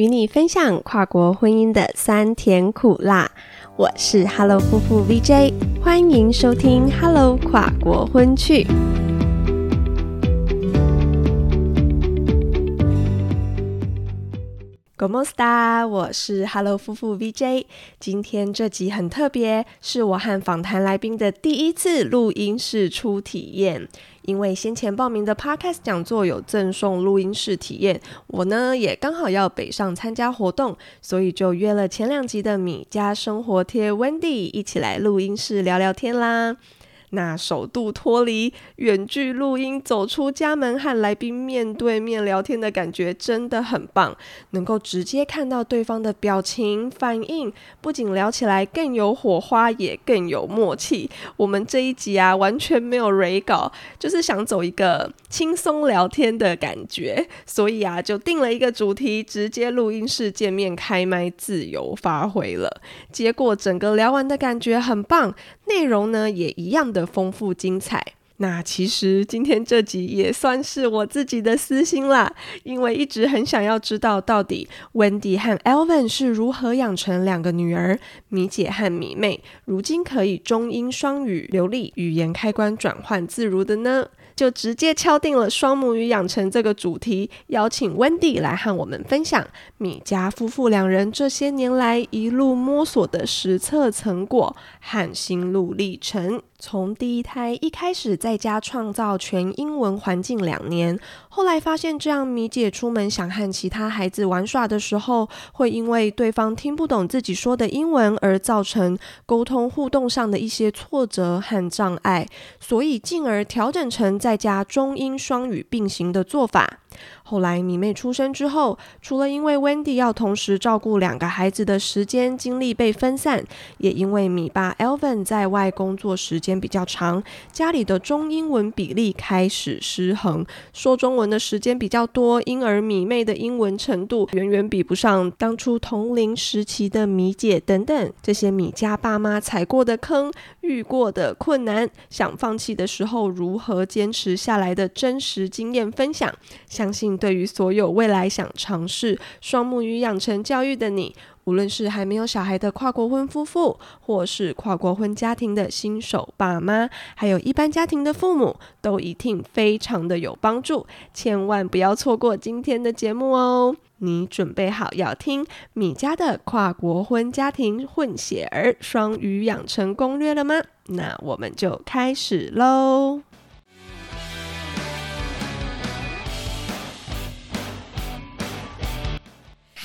与你分享跨国婚姻的酸甜苦辣。我是 Hello 夫妇 VJ，欢迎收听 Hello 跨国婚趣。Go m o s t a 我是 Hello 夫妇 VJ。今天这集很特别，是我和访谈来宾的第一次录音室初体验。因为先前报名的 Podcast 讲座有赠送录音室体验，我呢也刚好要北上参加活动，所以就约了前两集的米家生活贴 Wendy 一起来录音室聊聊天啦。那首度脱离远距录音，走出家门和来宾面对面聊天的感觉真的很棒，能够直接看到对方的表情反应，不仅聊起来更有火花，也更有默契。我们这一集啊，完全没有 re 稿，就是想走一个轻松聊天的感觉，所以啊，就定了一个主题，直接录音室见面开麦，自由发挥了。结果整个聊完的感觉很棒。内容呢也一样的丰富精彩。那其实今天这集也算是我自己的私心啦，因为一直很想要知道到底 Wendy 和 Elvin 是如何养成两个女儿米姐和米妹，如今可以中英双语流利，语言开关转换自如的呢？就直接敲定了双母语养成这个主题，邀请 Wendy 来和我们分享米家夫妇两人这些年来一路摸索的实测成果和心路历程。从第一胎一开始在家创造全英文环境两年，后来发现这样米姐出门想和其他孩子玩耍的时候，会因为对方听不懂自己说的英文而造成沟通互动上的一些挫折和障碍，所以进而调整成在家中英双语并行的做法。后来米妹出生之后，除了因为 Wendy 要同时照顾两个孩子的时间精力被分散，也因为米爸 Elvin 在外工作时间比较长，家里的中英文比例开始失衡，说中文的时间比较多，因而米妹的英文程度远远比不上当初同龄时期的米姐等等。这些米家爸妈踩过的坑、遇过的困难、想放弃的时候如何坚持下来的真实经验分享，相信。对于所有未来想尝试双母语养成教育的你，无论是还没有小孩的跨国婚夫妇，或是跨国婚家庭的新手爸妈，还有一般家庭的父母，都一定非常的有帮助。千万不要错过今天的节目哦！你准备好要听米家的跨国婚家庭混血儿双语养成攻略了吗？那我们就开始喽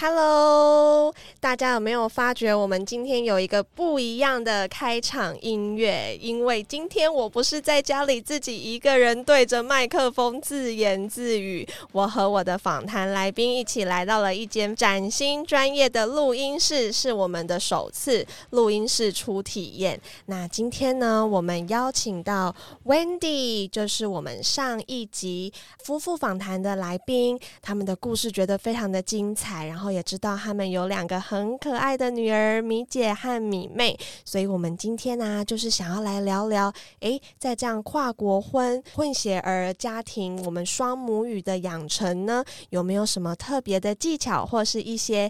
！Hello，大家有没有发觉我们今天有一个不一样的开场音乐？因为今天我不是在家里自己一个人对着麦克风自言自语，我和我的访谈来宾一起来到了一间崭新专业的录音室，是我们的首次录音室初体验。那今天呢，我们邀请到 Wendy，就是我们上一集夫妇访谈的来宾，他们的故事觉得非常的精彩，然后。也知道他们有两个很很可爱的女儿米姐和米妹，所以我们今天呢，就是想要来聊聊，诶，在这样跨国婚混血儿家庭，我们双母语的养成呢，有没有什么特别的技巧，或是一些？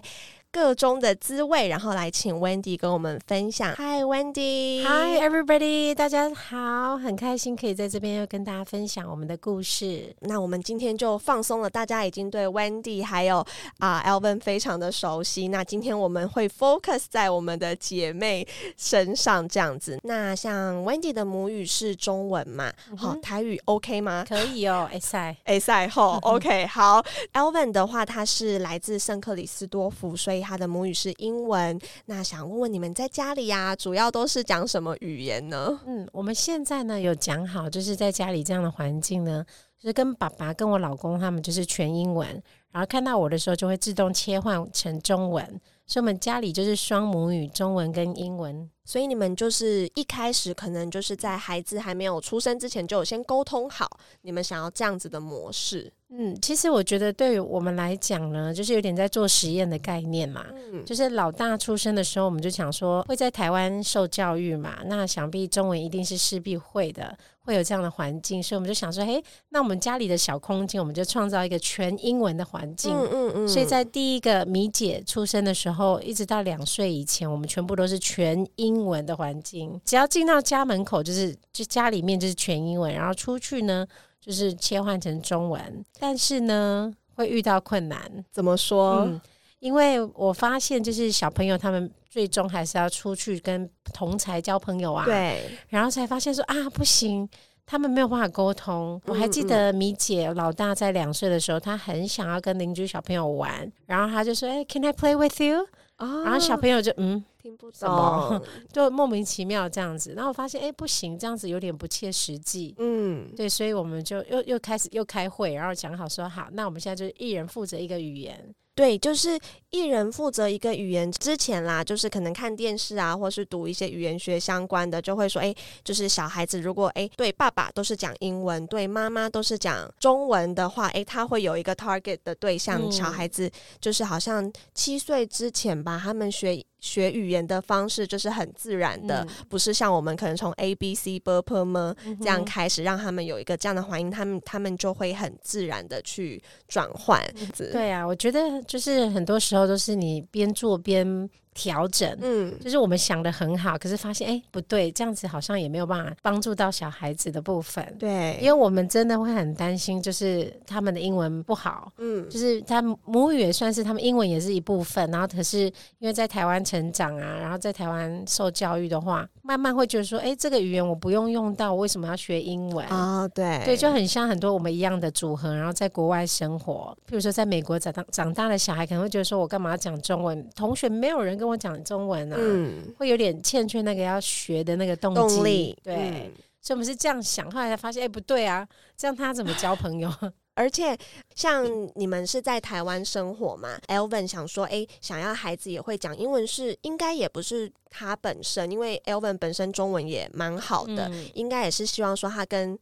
各中的滋味，然后来请 Wendy 跟我们分享。Hi Wendy，Hi everybody，大家好，很开心可以在这边又跟大家分享我们的故事。那我们今天就放松了，大家已经对 Wendy 还有啊 elvin 非常的熟悉。那今天我们会 focus 在我们的姐妹身上，这样子。那像 Wendy 的母语是中文嘛？好，台语 OK 吗？可以哦，A 赛 A 赛后 OK 好。Elvin 的话，他是来自圣克里斯多夫，所以。他的母语是英文，那想问问你们在家里呀，主要都是讲什么语言呢？嗯，我们现在呢有讲好，就是在家里这样的环境呢，就是跟爸爸跟我老公他们就是全英文，然后看到我的时候就会自动切换成中文，所以我们家里就是双母语，中文跟英文。所以你们就是一开始可能就是在孩子还没有出生之前就有先沟通好，你们想要这样子的模式。嗯，其实我觉得对于我们来讲呢，就是有点在做实验的概念嘛。嗯，就是老大出生的时候，我们就想说会在台湾受教育嘛，那想必中文一定是势必会的。会有这样的环境，所以我们就想说，嘿，那我们家里的小空间，我们就创造一个全英文的环境。嗯嗯嗯，所以在第一个米姐出生的时候，一直到两岁以前，我们全部都是全英文的环境。只要进到家门口，就是就家里面就是全英文，然后出去呢，就是切换成中文。但是呢，会遇到困难。怎么说？嗯，因为我发现，就是小朋友他们最终还是要出去跟同才交朋友啊。，对，然后才发现说啊，不行。他们没有办法沟通。我还记嗯得米姐老大在两岁的时候，他很想要跟邻居小朋友玩，然后他就说：“哎、c a n I play with you？” 啊然后小朋友就嗯，听不懂，就莫名其妙这样子。然后我发现，哎、不行，这样子有点不切实际。嗯，对，所以我们就又又开始又开会，然后讲好说好，那我们现在就一人负责一个语言。对，就是一人负责一个语言。之前啦，就是可能看电视啊，或是读一些语言学相关的，就会说，哎，就是小孩子如果哎对爸爸都是讲英文，对妈妈都是讲中文的话，哎，他会有一个 target 的对象。嗯小孩子就是好像七岁之前吧，他们学学语言的方式就是很自然的，嗯不是像我们可能从 A B C b p m 嗯这样开始，让他们有一个这样的环境，他们他们就会很自然的去转换。对啊，我觉得就是很多时候都是你边做边调整。嗯，就是我们想的很好，可是发现哎、不对，这样子好像也没有办法帮助到小孩子的部分。对，因为我们真的会很担心，就是他们的英文不好，嗯就是他母语也算是他们英文也是一部分，然后可是因为在台湾成长啊，然后在台湾受教育的话，慢慢会觉得说，哎、这个语言我不用用到，我为什么要学英文？啊，对对，就很像很多我们一样的组合，然后在国外生活，譬如说在美国长大长大的小孩，可能会觉得说我干嘛要讲中文？同学没有人跟我讲中文啊，嗯，会有点欠缺那个要学的那个动力对，嗯所以我们是这样想，后来才发现，哎、不对啊，这样他怎么交朋友？而且像你们是在台湾生活嘛，Elvin 想说，哎，想要孩子也会讲英文是应该也不是他本身，因为 Elvin 本身中文也蛮好的，嗯应该也是希望说他跟。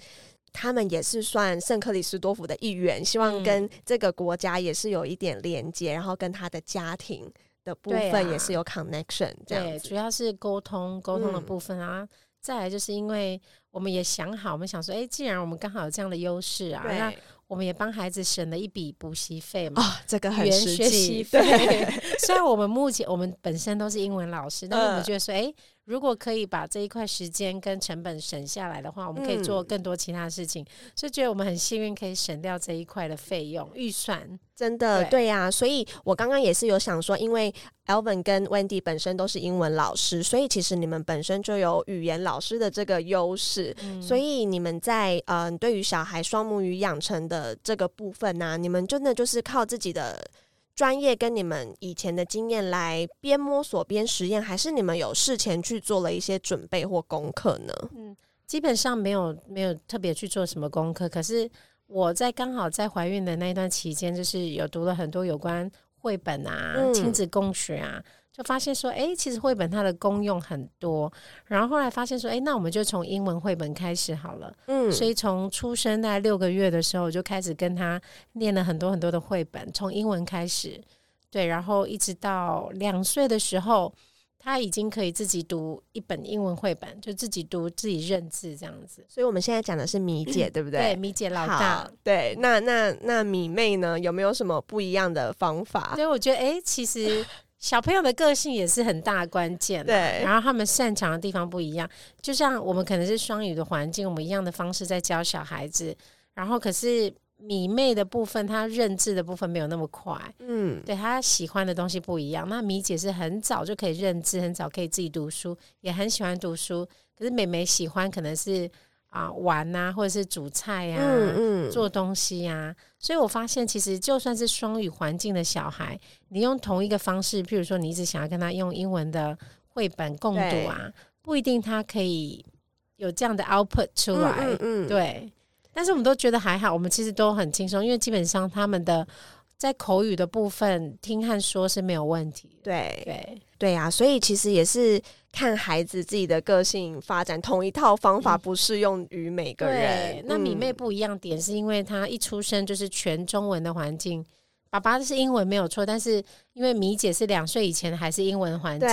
他们也是算圣克里斯多夫的一员，希望嗯跟这个国家也是有一点连接，然后跟他的家庭的部分也是有 connection 这样对，子。主要是沟通沟通的嗯部分啊。再来就是因为我们也想好，我们想说，哎、既然我们刚好有这样的优势啊，那我们也帮孩子省了一笔补习费嘛。哦、这个很语言实学习际，对，费，虽然我们目前我们本身都是英文老师，但是我们嗯觉得说，哎、如果可以把这一块时间跟成本省下来的话，我们可以做嗯更多其他事情，所以觉得我们很幸运可以省掉这一块的费用预算。真的，对对呀、所以我刚刚也是有想说，因为 Elvin 跟 Wendy 本身都是英文老师，所以其实你们本身就有语言老师的这个优势，嗯所以你们在呃对于小孩双母语养成的这个部分呢、你们真的就是靠自己的。专业跟你们以前的经验来边摸索边实验，还是你们有事前去做了一些准备或功课呢？嗯基本上没有没有特别去做什么功课，可是我在刚好在怀孕的那一段期间，就是有读了很多有关绘本啊、嗯亲子共学啊，就发现说，哎、其实绘本它的功用很多。然后后来发现说，哎、那我们就从英文绘本开始好了。嗯，所以从出生大概六个月的时候，我就开始跟他念了很多很多的绘本，从英文开始，对，然后一直到两岁的时候，他已经可以自己读一本英文绘本，就自己读、自己认字这样子。所以我们现在讲的是米姐，对不嗯对，对？米姐老大，，对，那那那米妹呢？有没有什么不一样的方法？所以我觉得，哎、其实小朋友的个性也是很大关键啊。对然后他们擅长的地方不一样，就像我们可能是双语的环境，我们一样的方式在教小孩子，然后可是米妹的部分，她认知的部分没有那么快，嗯，对她喜欢的东西不一样。那米姐是很早就可以认知，很早可以自己读书，也很喜欢读书。可是妹妹喜欢可能是啊、玩啊，或者是煮菜呀、嗯嗯，做东西呀、所以我发现，其实就算是双语环境的小孩，你用同一个方式，譬如说你一直想要跟他用英文的绘本共读啊，不一定他可以有这样的 output 出来。嗯嗯嗯，对，但是我们都觉得还好，我们其实都很轻松，因为基本上他们的在口语的部分听和说是没有问题的。对对，对啊、所以其实也是看孩子自己的个性发展，同一套方法不适用于每个人对。那米妹嗯不一样点是因为她一出生就是全中文的环境，爸爸是英文没有错，但是因为米姐是两岁以前还是英文环境，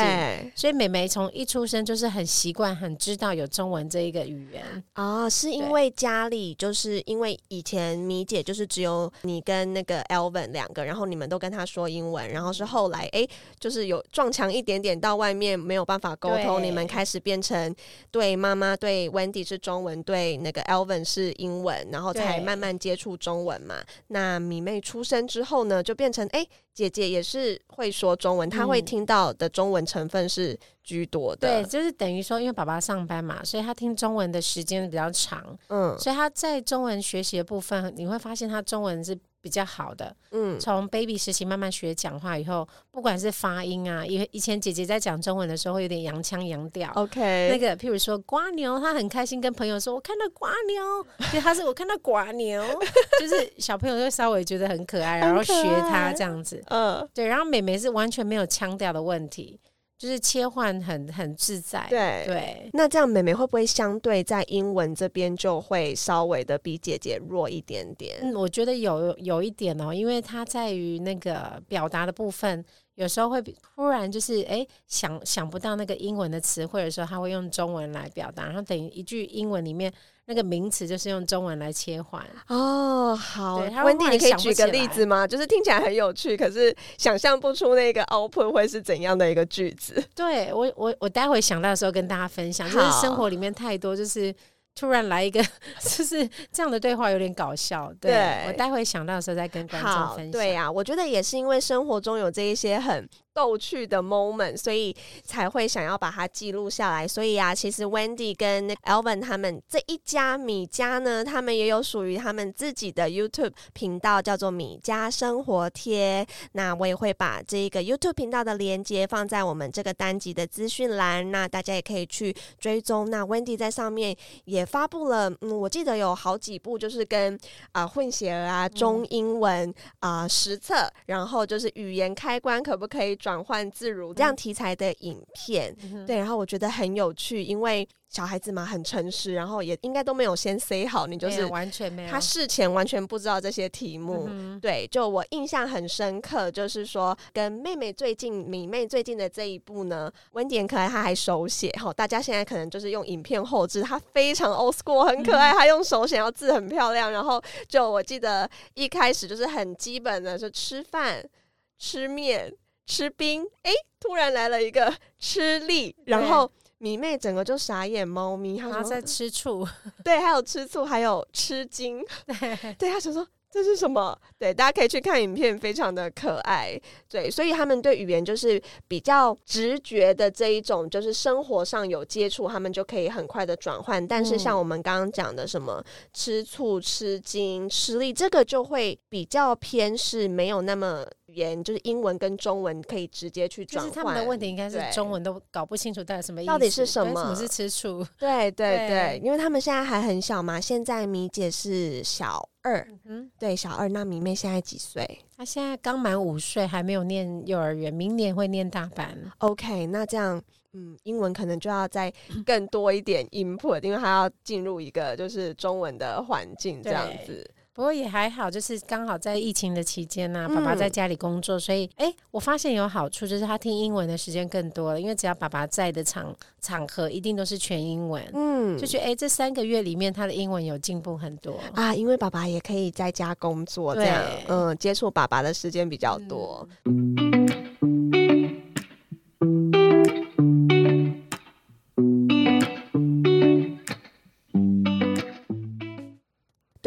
所以美眉从一出生就是很习惯、很知道有中文这一个语言。哦，是因为家里就是因为以前米姐就是只有你跟那个 Elvin 两个，然后你们都跟他说英文，然后是后来哎，就是有撞墙一点点到外面没有办法沟通，你们开始变成对妈妈对 Wendy 是中文，对那个 Elvin 是英文，然后才慢慢接触中文嘛。那米妹出生之后呢，就变成哎，姐姐也是会说中文，他会嗯。听到的中文成分是居多的。对，就是等于说，因为爸爸上班嘛，所以他听中文的时间比较长，嗯。所以他在中文学习的部分，你会发现他中文是比较好的。嗯，从 baby 时期慢慢学讲话以后，不管是发音啊，因为以前姐姐在讲中文的时候会有点洋腔洋调。OK，那个，譬如说瓜牛，她很开心跟朋友说：“我看到瓜牛。”对，她是我看到瓜牛，就是小朋友会稍微觉得很可爱，然后学他爱这样子。嗯。对，然后美眉是完全没有腔调的问题，就是切换很很自在。对对，那这样妹妹会不会相对在英文这边就会稍微的比姐姐弱一点点？嗯，我觉得有有一点哦，因为它在于那个表达的部分，有时候会突然就是哎想想不到那个英文的词汇的时候，他会用中文来表达，然后等于一句英文里面那个名词就是用中文来切换。哦，好温蒂，你可以举个例子吗？就是听起来很有趣，可是想象不出那个 output 会是怎样的一个句子。对我我我待会想到的时候跟大家分享，就是生活里面太多就是。突然来一个，就是这样的对话有点搞笑。对对我待会想到的时候再跟观众，分享。对呀、我觉得也是因为生活中有这一些很逗趣的 moment，所以才会想要把它记录下来。所以啊，其实 Wendy 跟 Elvin 他们这一家米家呢，他们也有属于他们自己的 YouTube 频道，叫做米家生活贴。那我也会把这个 YouTube 频道的连接放在我们这个单集的资讯栏，那大家也可以去追踪。那 Wendy 在上面也发布了，嗯，我记得有好几部就是跟啊、混血儿啊、中英文啊、实测，然后就是语言开关可不可以转换自如这样题材的影片。对，然后我觉得很有趣，因为小孩子嘛很诚实，然后也应该都没有先 say 好，你就是完全没有。他事前完全不知道这些题目。嗯对，就我印象很深刻，就是说跟妹妹最近米妹最近的这一部呢，温迪很可爱，她还手写哈，大家现在可能就是用影片后置，她非常 old school，很可爱，她用手写，然后字很漂亮，然后就我记得一开始就是很基本的，就吃饭、吃面、吃冰，诶，突然来了一个吃力，然后。米妹整个就傻眼猫咪，她说在吃醋，对，还有吃醋，还有吃惊，对，对他想说这是什么？对，大家可以去看影片，非常的可爱。对，所以他们对语言就是比较直觉的这一种，就是生活上有接触，他们就可以很快的转换。但是像嗯我们刚刚讲的什么吃醋、吃惊、吃力，这个就会比较偏是没有那么语言，就是英文跟中文可以直接去转换。就是他们的问题应该是中文都搞不清楚到底什么意思，到底是什么什么是吃醋？对对对对，因为他们现在还很小嘛，现在米姐是小二，嗯，对，小二。那明妹现在几岁？她现在刚满五岁，还没有念幼儿园，明年会念大班。OK，那这样，嗯，英文可能就要再 更多一点 input，因为她要进入一个就是中文的环境这样子。不过也还好，就是刚好在疫情的期间呢、爸爸嗯在家里工作，所以哎、我发现有好处，就是他听英文的时间更多了，因为只要爸爸在的场场合，一定都是全英文，嗯，就觉得哎、这三个月里面他的英文有进步很多。啊，因为爸爸也可以在家工作，这样，嗯，接触爸爸的时间比较多。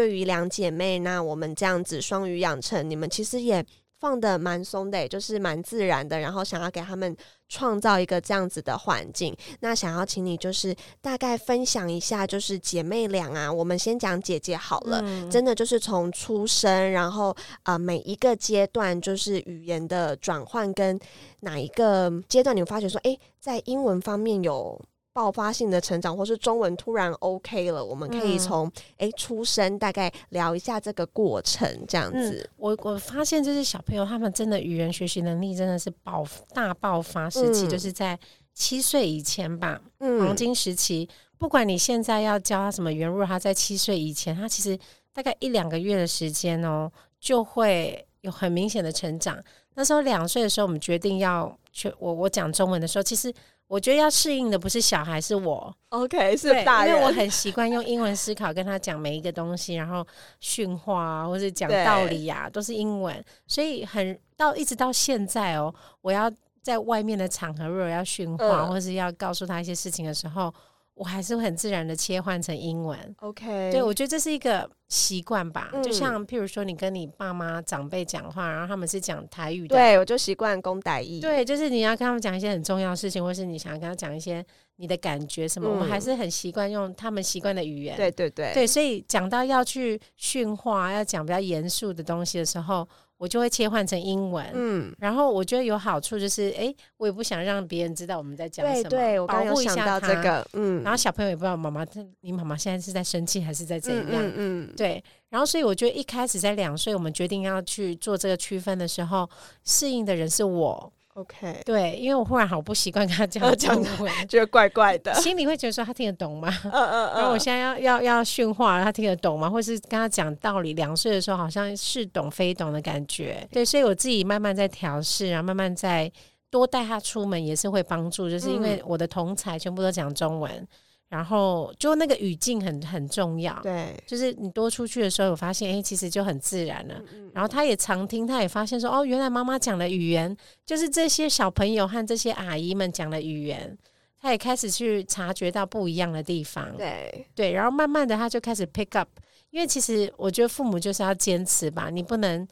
对于两姐妹，那我们这样子双语养成，你们其实也放的蛮松的，就是蛮自然的，然后想要给他们创造一个这样子的环境。那想要请你就是大概分享一下，就是姐妹俩啊，我们先讲姐姐好了。嗯真的就是从出生，然后啊、呃每一个阶段就是语言的转换，跟哪一个阶段你会发觉说，诶，在英文方面有爆发性的成长，或是中文突然 OK 了，我们可以嗯从诶出生大概聊一下这个过程，这样子。我我发现就是小朋友他们真的语言学习能力真的是爆大爆发时期，嗯就是在七岁以前吧，嗯黄金时期。不管你现在要教他什么元入，他在七岁以前，他其实大概一两个月的时间哦，就会有很明显的成长。那时候两岁的时候，我们决定要去我我讲中文的时候，其实我觉得要适应的不是小孩，是我。OK，是，大人，因为我很习惯用英文思考跟他讲每一个东西，然后训话啊，或者讲道理啊，都是英文，所以很到一直到现在哦，我要在外面的场合，如果要训话、嗯。或是要告诉他一些事情的时候，我还是会很自然的切换成英文。OK，对，我觉得这是一个习惯吧，嗯。就像譬如说你跟你爸妈长辈讲话，然后他们是讲台语的，对我就习惯公歹意，对，就是你要跟他们讲一些很重要的事情，或是你想要跟他讲一些你的感觉什么，我们嗯。还是很习惯用他们习惯的语言。对对对。对，所以讲到要去训话，要讲比较严肃的东西的时候，我就会切换成英文。嗯，然后我觉得有好处就是，哎，我也不想让别人知道我们在讲什么，对对，我刚护一下想到这他。个，嗯，然后小朋友也不知道妈妈，你妈妈现在是在生气还是在怎样？嗯嗯嗯，对，然后所以我觉得一开始在两岁，我们决定要去做这个区分的时候，适应的人是我。OK，对，因为我忽然好不习惯跟他讲呃讲中文，觉得怪怪的，心里会觉得说他听得懂吗？嗯嗯嗯，然后我现在要要要训话，他听得懂吗？或是跟他讲道理，两岁的时候好像似懂非懂的感觉。对，所以我自己慢慢在调试，然后慢慢在多带他出门也是会帮助，就是因为嗯我的同才全部都讲中文，然后就那个语境很很重要。对，就是你多出去的时候，有发现，哎、其实就很自然了。嗯然后他也常听，他也发现说，哦，原来妈妈讲的语言就是这些小朋友和这些阿姨们讲的语言。他也开始去察觉到不一样的地方，对，对，然后慢慢的他就开始 pick up，因为其实我觉得父母就是要坚持吧，你不能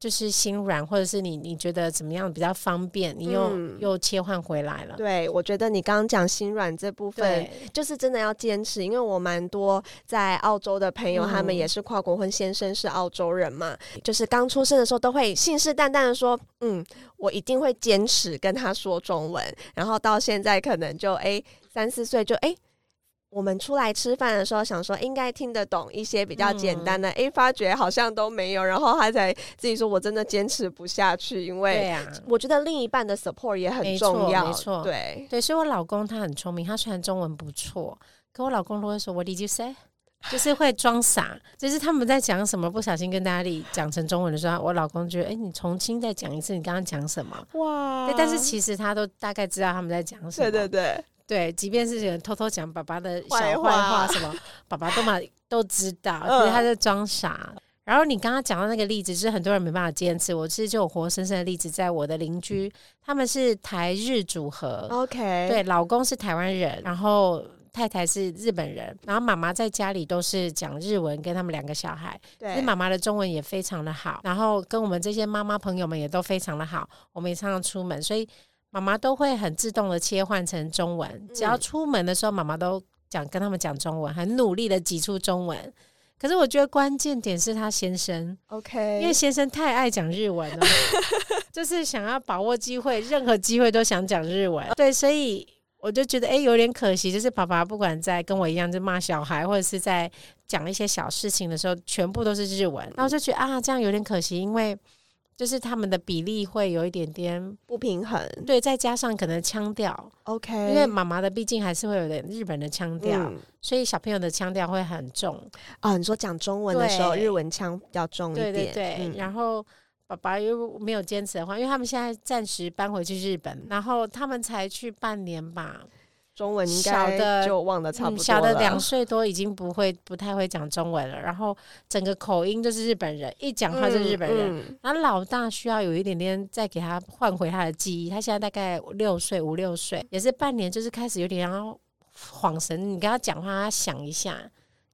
就是心软，或者是你你觉得怎么样比较方便，你又、嗯。又切换回来了，对，我觉得你刚刚讲心软这部分，就是真的要坚持，因为我蛮多在澳洲的朋友，嗯他们也是跨国婚，先生是澳洲人嘛，就是刚出生的时候都会信誓旦旦的说，嗯，我一定会坚持跟他说中文，然后到现在可能就哎三四岁就哎。我们出来吃饭的时候，想说应该听得懂一些比较简单的，哎、发觉好像都没有，然后他才自己说，我真的坚持不下去，因为我觉得另一半的 support 也很重要，没错对，对，所以我老公他很聪明，他虽然中文不错，可我老公都会说 What did you say？就是会装傻，就是他们在讲什么，不小心跟大家里讲成中文的时候，我老公觉得，哎、你重新再讲一次，你刚刚讲什么？哇对，但是其实他都大概知道他们在讲什么。对对对，对，即便是有人偷偷讲爸爸的小坏坏话话什么，爸爸都嘛都知道，嗯可是他在装傻。然后你刚刚讲到那个例子，就是很多人没办法坚持。我其实就有活生生的例子，在我的邻居，他们是台日组合，OK，对，老公是台湾人，然后太太是日本人，然后妈妈在家里都是讲日文，跟他们两个小孩。其对实妈妈的中文也非常的好，然后跟我们这些妈妈朋友们也都非常的好，我们也常常出门，所以妈妈都会很自动的切换成中文。只要嗯出门的时候，妈妈都讲跟他们讲中文，很努力的挤出中文。可是我觉得关键点是他先生，OK，因为先生太爱讲日文了，就是想要把握机会，任何机会都想讲日文。对，所以我就觉得，哎、有点可惜，就是爸爸不管在跟我一样，就骂小孩，或者是在讲一些小事情的时候，全部都是日文。然后就觉得啊，这样有点可惜，因为就是他们的比例会有一点点不平衡。对，再加上可能腔调，，OK，因为妈妈的毕竟还是会有点日本的腔调，嗯。所以小朋友的腔调会很重。啊，你说讲中文的时候，日文腔比较重一对点，对对，嗯。然后爸爸又没有坚持的话，因为他们现在暂时搬回去日本，然后他们才去半年吧，中文应该小的就忘得差不多小的两岁多已经不会不太会讲中文了，然后整个口音就是日本人，一讲话是日本人。嗯然后老大需要有一点点再给他换回他的记忆，他现在大概六岁五六岁，也是半年，就是开始有点要恍神。你跟他讲话，他想一下。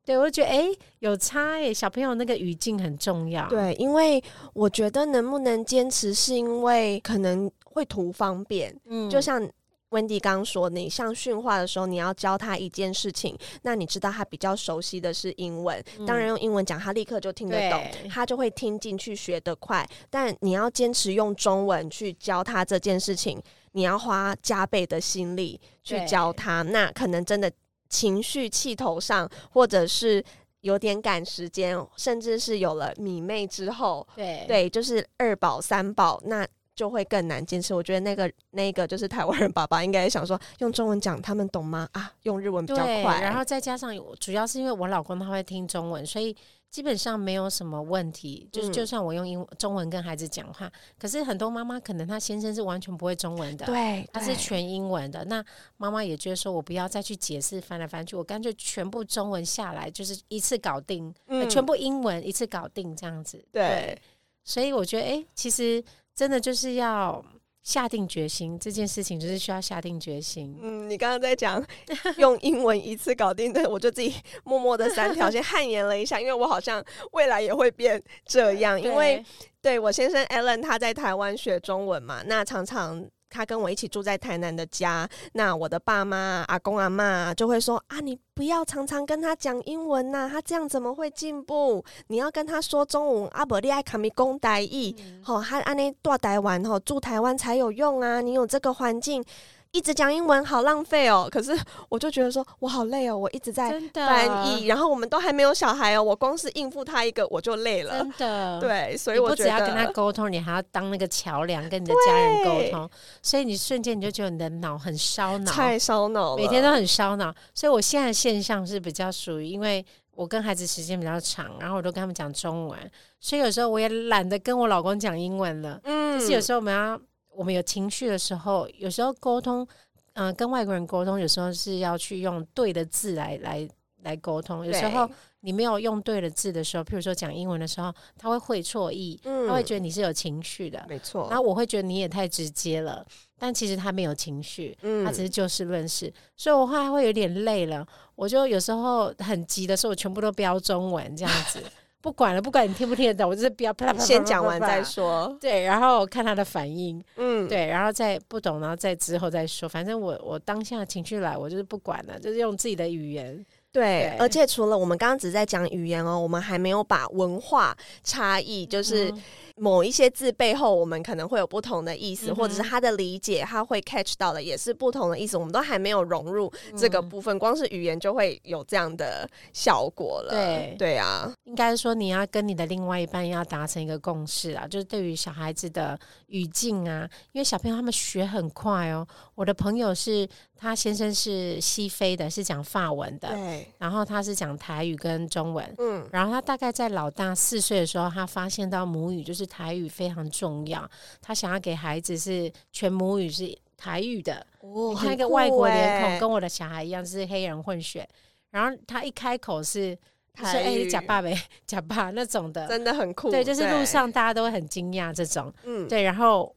对，我就觉得哎、诶有差哎、小朋友那个语境很重要。对，因为我觉得能不能坚持，是因为可能会图方便，嗯就像。温迪刚刚说，你像训话的时候，你要教他一件事情，那你知道他比较熟悉的是英文，当然用英文讲，他立刻就听得懂他就会听进去，学得快。但你要坚持用中文去教他这件事情，你要花加倍的心力去教他，那可能真的情绪气头上，或者是有点赶时间，甚至是有了米妹之后，对。对，就是二宝三宝，那就会更难坚持。我觉得那个那个就是台湾人爸爸应该想说，用中文讲他们懂吗？啊，用日文比较快。然后再加上主要是因为我老公他会听中文，所以基本上没有什么问题。就是就算我用英中文跟孩子讲话，可是很多妈妈可能她先生是完全不会中文的，对，他是全英文的。那妈妈也觉得说我不要再去解释翻来翻去，我干脆全部中文下来，就是一次搞定，全部英文一次搞定这样子。对，所以我觉得，哎，其实。真的就是要下定决心，这件事情就是需要下定决心。嗯，你刚刚在讲 用英文一次搞定的，我就自己默默的三条先 汗颜了一下，因为我好像未来也会变这样。因为对我先生 Alan 他在台湾学中文嘛，那常常。他跟我一起住在台南的家，那我的爸妈、阿公阿妈就会说：“啊，你不要常常跟他讲英文呐，他这样怎么会进步？你要跟他说中文。阿伯利爱卡米公台语，吼，他安尼住台湾吼，住台湾才有用啊！你有这个环境。”一直讲英文好浪费哦，可是我就觉得说我好累哦，我一直在翻译，然后我们都还没有小孩哦，我光是应付他一个我就累了，真的。对，所以我不只要跟他沟通，你还要当那个桥梁，跟你的家人沟通，所以你瞬间你就觉得你的脑很烧脑，太烧脑了，每天都很烧脑。所以我现在现象是比较属于，因为我跟孩子时间比较长，然后我都跟他们讲中文，所以有时候我也懒得跟我老公讲英文了。嗯，就是有时候我们要。我们有情绪的时候，有时候沟通，嗯，跟外国人沟通，有时候是要去用对的字来来来沟通。有时候你没有用对的字的时候，譬如说讲英文的时候，他会会错意，他会觉得你是有情绪的，没错。然后我会觉得你也太直接了，但其实他没有情绪，他只是就事论事。所以我后来会有点累了，我就有时候很急的时候，我全部都标中文这样子。不管了，不管你听不听得懂，我就是不要啪啪啪先讲完再说。对，然后看他的反应，嗯，对，然后再不懂，然后再之后再说。反正我我当下情绪来，我就是不管了，就是用自己的语言。对，而且除了我们刚刚只在讲语言哦，我们还没有把文化差异，就是。某一些字背后，我们可能会有不同的意思，或者是他的理解，他会 catch 到的也是不同的意思。我们都还没有融入这个部分，光是语言就会有这样的效果了。对对啊，应该说你要跟你的另外一半要达成一个共识啊，就是对于小孩子的语境啊，因为小朋友他们学很快哦。我的朋友是他先生是西非的，是讲法文的，对，然后他是讲台语跟中文，嗯，然后他大概在老大四岁的时候，他发现到母语就是。台语非常重要，他想要给孩子是全母语是台语的。哦，你看一个外国脸孔，跟我的小孩一样是黑人混血，然后他一开口是说哎，假爸呗，假爸那种的，真的很酷。对，就是路上大家都会很惊讶这种。嗯，对，然后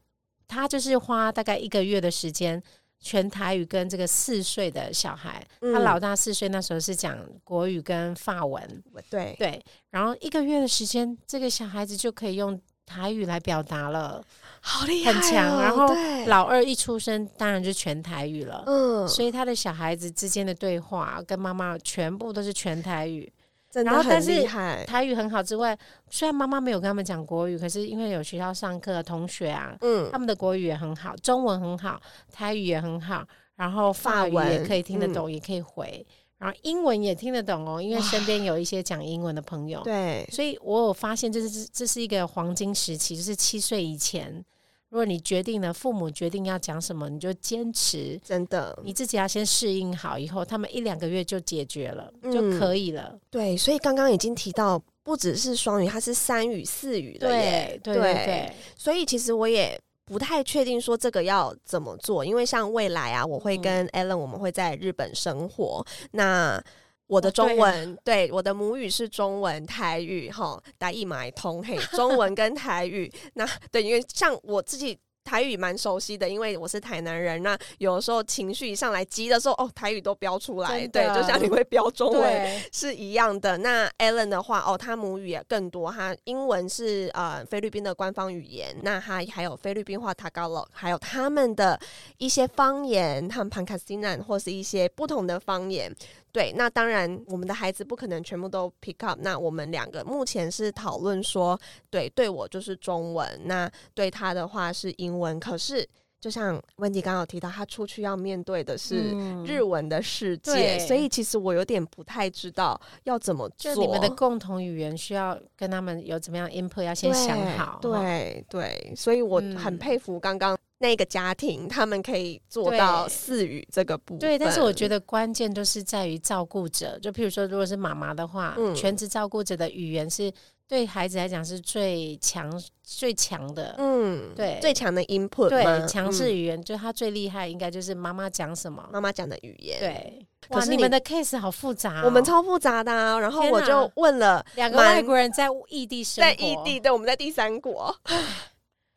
他就是花大概一个月的时间。全台语跟这个四岁的小孩，他老大四岁那时候是讲国语跟法文，对对，然后一个月的时间，这个小孩子就可以用台语来表达了，好厉害，很强。然后老二一出生，当然就全台语了，嗯，所以他的小孩子之间的对话跟妈妈全部都是全台语。然后，但是台语很好之外，虽然妈妈没有跟他们讲国语，可是因为有学校上课的同学啊，嗯，他们的国语也很好，中文很好，台语也很好，然后法语也可以听得懂，也可以回，然后英文也听得懂哦，因为身边有一些讲英文的朋友，对，所以我有发现，这是这是一个黄金时期，就是七岁以前。如果你决定了，父母决定要讲什么，你就坚持。真的，你自己要先适应好，以后他们一两个月就解决了，就可以了。对，所以刚刚已经提到，不只是双语，它是三语、四语的耶。对对对。所以其实我也不太确定说这个要怎么做，因为像未来啊，我会跟 Allen，我们会在日本生活。那我的中文对我的母语是中文台语哈，大一买通嘿，中文跟台语那对，因为像我自己。台语蛮熟悉的，因为我是台南人。那有的时候情绪一上来急的时候，哦，台语都飙出来，对，就像你会飙中文是一样的。那 Alan 的话，哦，他母语也更多，他英文是呃菲律宾的官方语言，那他还有菲律宾话 Tagalog，还有他们的一些方言，他们 Pangasinan 或是一些不同的方言。对，那当然，我们的孩子不可能全部都 pick up。那我们两个目前是讨论说，对，对我就是中文，那对他的话是英文。可是就像温迪刚刚提到，他出去要面对的是嗯日文的世界，对所以其实我有点不太知道要怎么做。就你们的共同语言需要跟他们有怎么样 input，要先想好。哈，对对，所以我嗯很佩服刚刚那个家庭，他们可以做到四语这个部分。对，但是我觉得，得关键都是在于照顾者。就譬如说，如果是妈妈的话，嗯全职照顾者的语言是对孩子来讲是最强、最强的。嗯，对最强的 input 吗对，强势嗯语言，就他最厉害，应该就是妈妈讲什么。妈妈讲的语言。，对，哇，可是你你们的 case 好复杂哦、我们超复杂的、啊，然后我就问了两个外国人在异地生活，在异地，对，我们在第三国，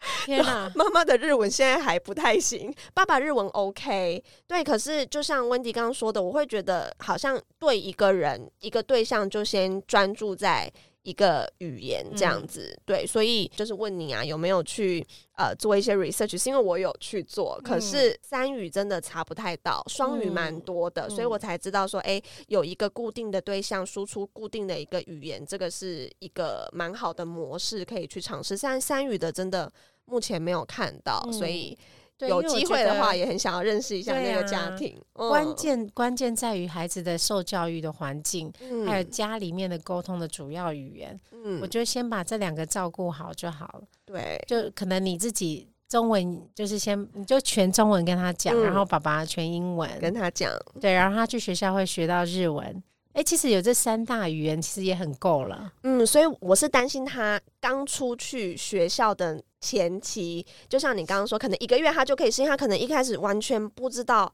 天哪！妈妈的日文现在还不太行，爸爸日文 OK，对，可是就像温迪刚刚说的，我会觉得好像对一个人一个对象就先专注在一个语言这样子，对，所以就是问你啊，有没有去呃做一些 research？是因为我有去做，可是三语真的查不太到，双语蛮多的，嗯所以我才知道说，哎、有一个固定的对象输出固定的一个语言，这个是一个蛮好的模式可以去尝试。但三语的真的目前没有看到，嗯所以有机会的话，也很想要认识一下那个家啊庭。嗯关，键关键在于孩子的受教育的环境，嗯还有家里面的沟通的主要语言。嗯我觉得先把这两个照顾好就好了。对，就可能你自己中文就是先你就全中文跟他讲，嗯然后爸爸全英文，跟他讲，对，然后他去学校会学到日文。哎、其实有这三大语言，其实也很够了。嗯，所以我是担心他刚出去学校的前期，就像你刚刚说，可能一个月他就可以适应，他可能一开始完全不知道。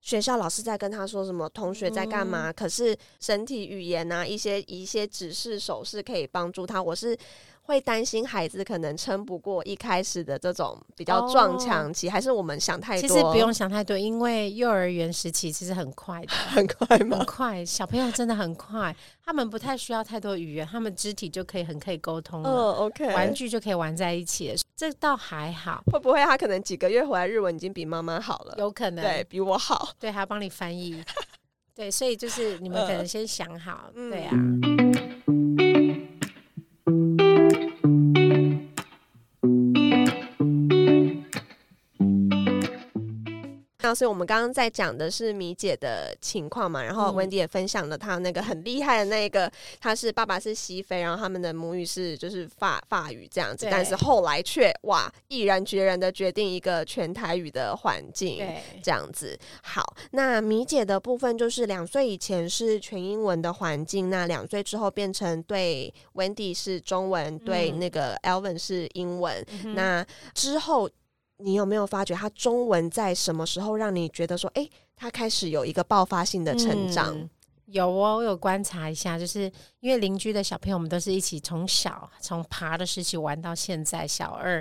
学校老师在跟他说什么，同学在干嗯嘛？可是身体语言啊，一些一些指示手势可以帮助他。我是会担心孩子可能撑不过一开始的这种比较撞墙期，还是我们想太多？其实不用想太多，因为幼儿园时期其实很快的，很快吗很？快，小朋友真的很快，他们不太需要太多语言，他们肢体就可以很可以沟通嗯了，，OK。玩具就可以玩在一起了，这倒还好，会不会他可能几个月回来日文已经比妈妈好了？有可能。对比我好。对，还要帮你翻译。对，所以就是你们可能先想好，嗯。对啊，那所以我们刚刚在讲的是米姐的情况嘛，然后嗯。温迪也分享了她那个很厉害的那个，她是爸爸是西非，然后他们的母语是就是法法语这样子，但是后来却哇毅然决然的决定一个全台语的环境。这样子，好，那米姐的部分就是两岁以前是全英文的环境，那两岁之后变成对 Wendy 是中文，对嗯。那个 Elvin 是英文，嗯那之后，你有没有发觉他中文在什么时候让你觉得说，哎、他开始有一个爆发性的成长？嗯有哦，我有观察一下，就是因为邻居的小朋友我们都是一起从小从爬的时期玩到现在小二，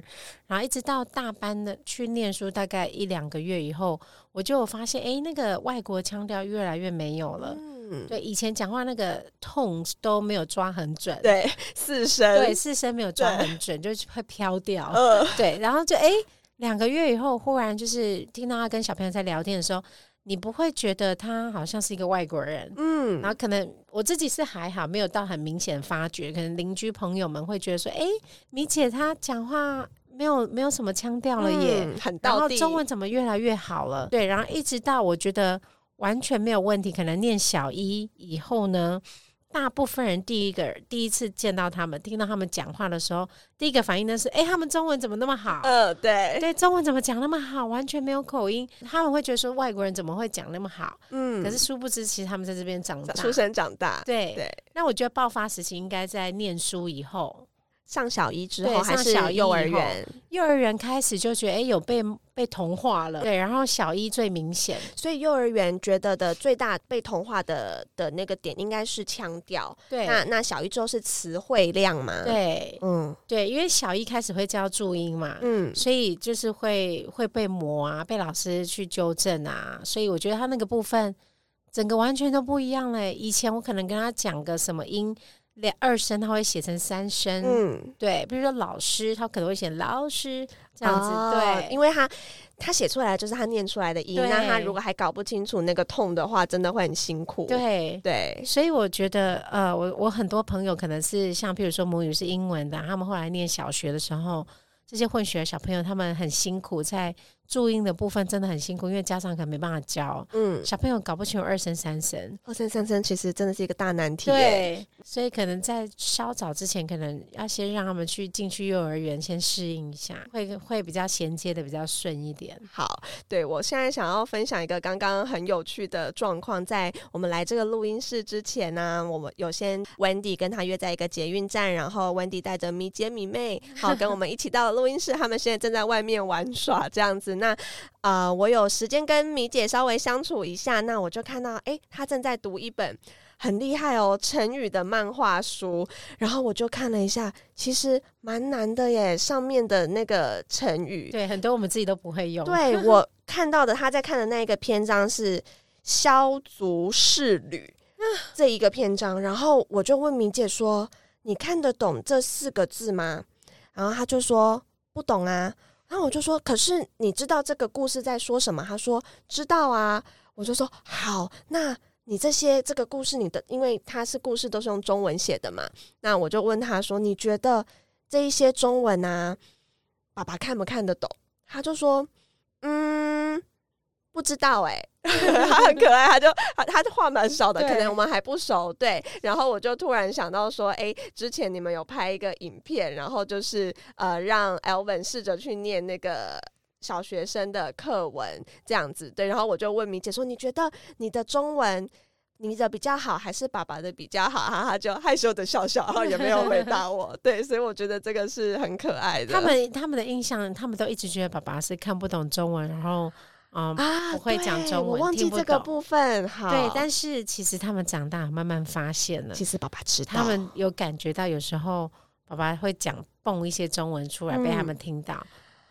然后一直到大班的去念书，大概一两个月以后，我就有发现，哎，那个外国腔调越来越没有了。嗯，对，以前讲话那个痛都没有抓很准，对，四声，对，四声没有抓很准，就会飘掉。呃，对，然后就哎，两个月以后，忽然就是听到他跟小朋友在聊天的时候，你不会觉得他好像是一个外国人，嗯然后可能我自己是还好，没有到很明显发觉，可能邻居朋友们会觉得说，哎，米姐她讲话没有没有什么腔调了耶，嗯很然后中文怎么越来越好了？对，然后一直到我觉得完全没有问题，可能念小一以后呢。大部分人第一个第一次见到他们，听到他们讲话的时候，第一个反应呢是：哎、他们中文怎么那么好？呃，对，对，中文怎么讲那么好？完全没有口音，他们会觉得说外国人怎么会讲那么好？嗯可是殊不知，其实他们在这边长大。出生长大，对对，那我觉得爆发时期应该在念书以后，上小一之对后还是小幼儿园，幼儿园开始就觉得哎、有被被同化了，对，然后小一最明显，所以幼儿园觉得的最大被同化的的那个点应该是腔调，对，那那小一之后是词汇量嘛？，对。嗯。对，因为小一开始会教注音嘛。嗯。所以就是会会被磨啊，被老师去纠正啊，所以我觉得他那个部分整个完全都不一样嘞。以前我可能跟他讲个什么音两二声，他会写成三声，嗯，对，比如说老师，他可能会写老师这样子，哦对，因为他他写出来就是他念出来的音，那他如果还搞不清楚那个痛的话，真的会很辛苦。对。对，所以我觉得，呃，我我很多朋友可能是像，譬如说母语是英文的，他们后来念小学的时候，这些混血的小朋友他们很辛苦，在注音的部分真的很辛苦，因为家长可能没办法教，嗯，小朋友搞不清楚二声三声。二声三声其实真的是一个大难题耶。对，所以可能在稍早之前，可能要先让他们去进去幼儿园，先适应一下，会会比较衔接的比较顺一点。好，对我现在想要分享一个刚刚很有趣的状况，在我们来这个录音室之前呢、我们有先 Wendy 跟他约在一个捷运站，然后 Wendy 带着米姐米妹，好跟我们一起到了录音室，他们现在正在外面玩耍这样子。那呃，我有时间跟米姐稍微相处一下，那我就看到，诶，她正在读一本。很厉害哦，成语的漫画书，然后我就看了一下，其实蛮难的耶，上面的那个成语，对，很多我们自己都不会用。对我看到的，她在看的那一个篇章是“削足适履 ”这一个篇章，然后我就问米姐说：“你看得懂这四个字吗？”然后她就说：“不懂啊。”然后我就说：“可是你知道这个故事在说什么？”他说：“知道啊。”我就说：“好，那你这些这个故事，你的因为他是故事都是用中文写的嘛，那我就问他说：你觉得这一些中文啊，爸爸看不看得懂？”他就说：“嗯，不知道哎、他很可爱，他就他他的话蛮少的，可能我们还不熟，对。然后我就突然想到说，哎、之前你们有拍一个影片，然后就是呃，让 Elvin 试着去念那个。小学生的课文这样子，对，然后我就问米姐说：“你觉得你的中文你的比较好，还是爸爸的比较好？”哈哈，就害羞的笑笑，然后也没有回答我。对，所以我觉得这个是很可爱的。他们他们的印象，他们都一直觉得爸爸是看不懂中文，然后嗯。啊，不会讲中文我忘记这个部分。好，对，但是其实他们长大慢慢发现了，其实爸爸知道，他们有感觉到有时候爸爸会讲蹦一些中文出来，被他们听到，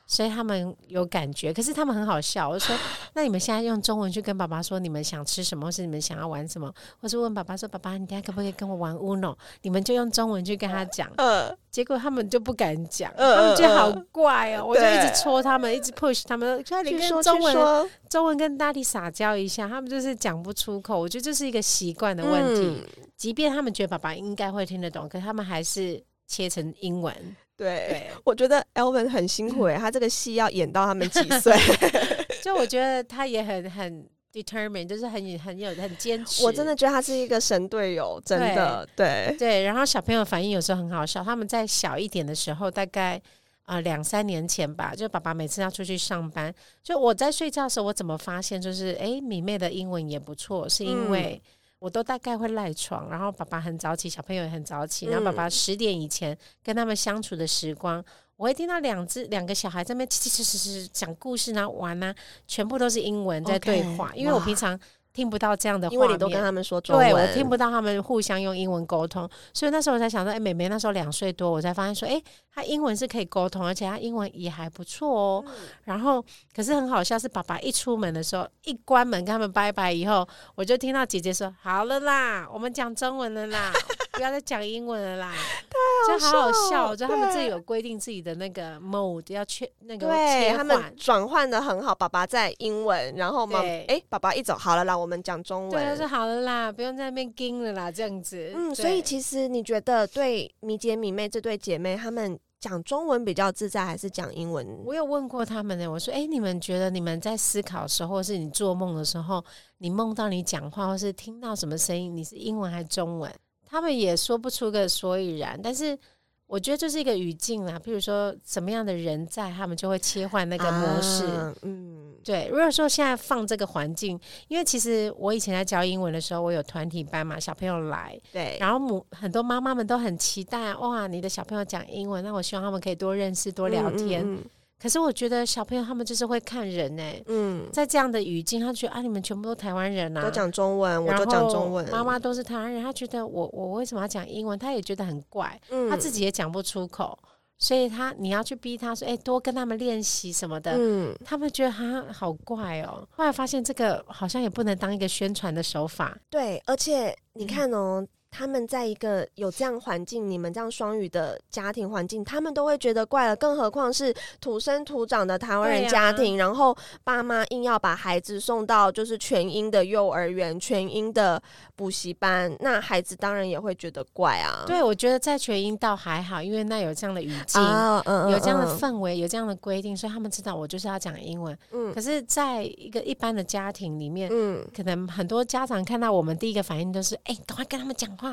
所以他们有感觉。可是他们很好笑，我说：“ 那你们现在用中文去跟爸爸说你们想吃什么，或是你们想要玩什么，或是问爸爸说：‘爸爸，你等下可不可以跟我玩 Uno？’ 你们就用中文去跟他讲。呃，结果他们就不敢讲，嗯他们觉得好嗯怪哦、我就一直戳他们，一直 push 他们，说你跟中文中文跟大地撒娇一下，他们就是讲不出口。我觉得这是一个习惯的问题。嗯即便他们觉得爸爸应该会听得懂，可他们还是切成英文。对，对，我觉得 Elvin 很辛苦诶，他这个戏要演到他们几岁？就我觉得他也很很 determined，就是很很有很坚持。我真的觉得他是一个神队友，真的，对，对。然后小朋友反应有时候很好笑，他们在小一点的时候，大概。啊，两、三年前吧，就爸爸每次要出去上班，就我在睡觉的时候，我怎么发现就是，诶，米妹的英文也不错，是因为我都大概会赖床，然后爸爸很早起，小朋友也很早起，然后爸爸十点以前跟他们相处的时光，我会听到两只两个小孩在那边叽叽叽讲故事呢、玩啊，全部都是英文在对话因为我平常听不到这样的画面，因为你都跟他们说中文，对我听不到他们互相用英文沟通，所以那时候我才想说，哎、妹妹那时候两岁多，我才发现说，哎、她英文是可以沟通，而且她英文也还不错哦。嗯然后，可是很好笑，是爸爸一出门的时候，一关门跟他们拜拜以后，我就听到姐姐说：“好了啦，我们讲中文了啦，不要再讲英文了啦。”就好好笑，了就他们自己有规定自己的那个 mode 要去那个切对他们换。转换的很好，爸爸在英文，然后妈，对哎，爸爸一走，好了啦，我们讲中文对，他文说。好了啦，不用在那边盯了啦，这样子。嗯，所以其实你觉得对米姐米妹这对姐妹，她们讲中文比较自在，还是讲英文？我有问过他们呢，我说：“哎、你们觉得你们在思考的时候，或是你做梦的时候，你梦到你讲话，或是听到什么声音，你是英文还是中文？”他们也说不出个所以然，但是我觉得这是一个语境啦。譬如说什么样的人在，他们就会切换那个模式。啊嗯，对，如果说现在放这个环境，因为其实我以前在教英文的时候，我有团体班嘛，小朋友来，对，然后母很多妈妈们都很期待，哇，你的小朋友讲英文，那我希望他们可以多认识、多聊天。嗯可是我觉得小朋友他们就是会看人哎、嗯，嗯在这样的语境，他觉得啊，你们全部都台湾人啊，都讲中文，我然就讲后中文。妈妈都是台湾人，他觉得我我为什么要讲英文？他也觉得很怪，嗯他自己也讲不出口，所以他你要去逼他说，哎、多跟他们练习什么的。嗯，他们觉得他好怪哦，后来发现这个好像也不能当一个宣传的手法。对，而且你看哦，他们在一个有这样环境，你们这样双语的家庭环境，他们都会觉得怪了。更何况是土生土长的台湾人家庭，然后爸妈硬要把孩子送到就是全英的幼儿园、全英的补习班，那孩子当然也会觉得怪啊。对，我觉得在全英倒还好，因为那有这样的语境，有这样的氛围，有这样的规定，所以他们知道我就是要讲英文。嗯，可是在一个一般的家庭里面，嗯，可能很多家长看到我们第一个反应都是：哎，赶快跟他们讲话。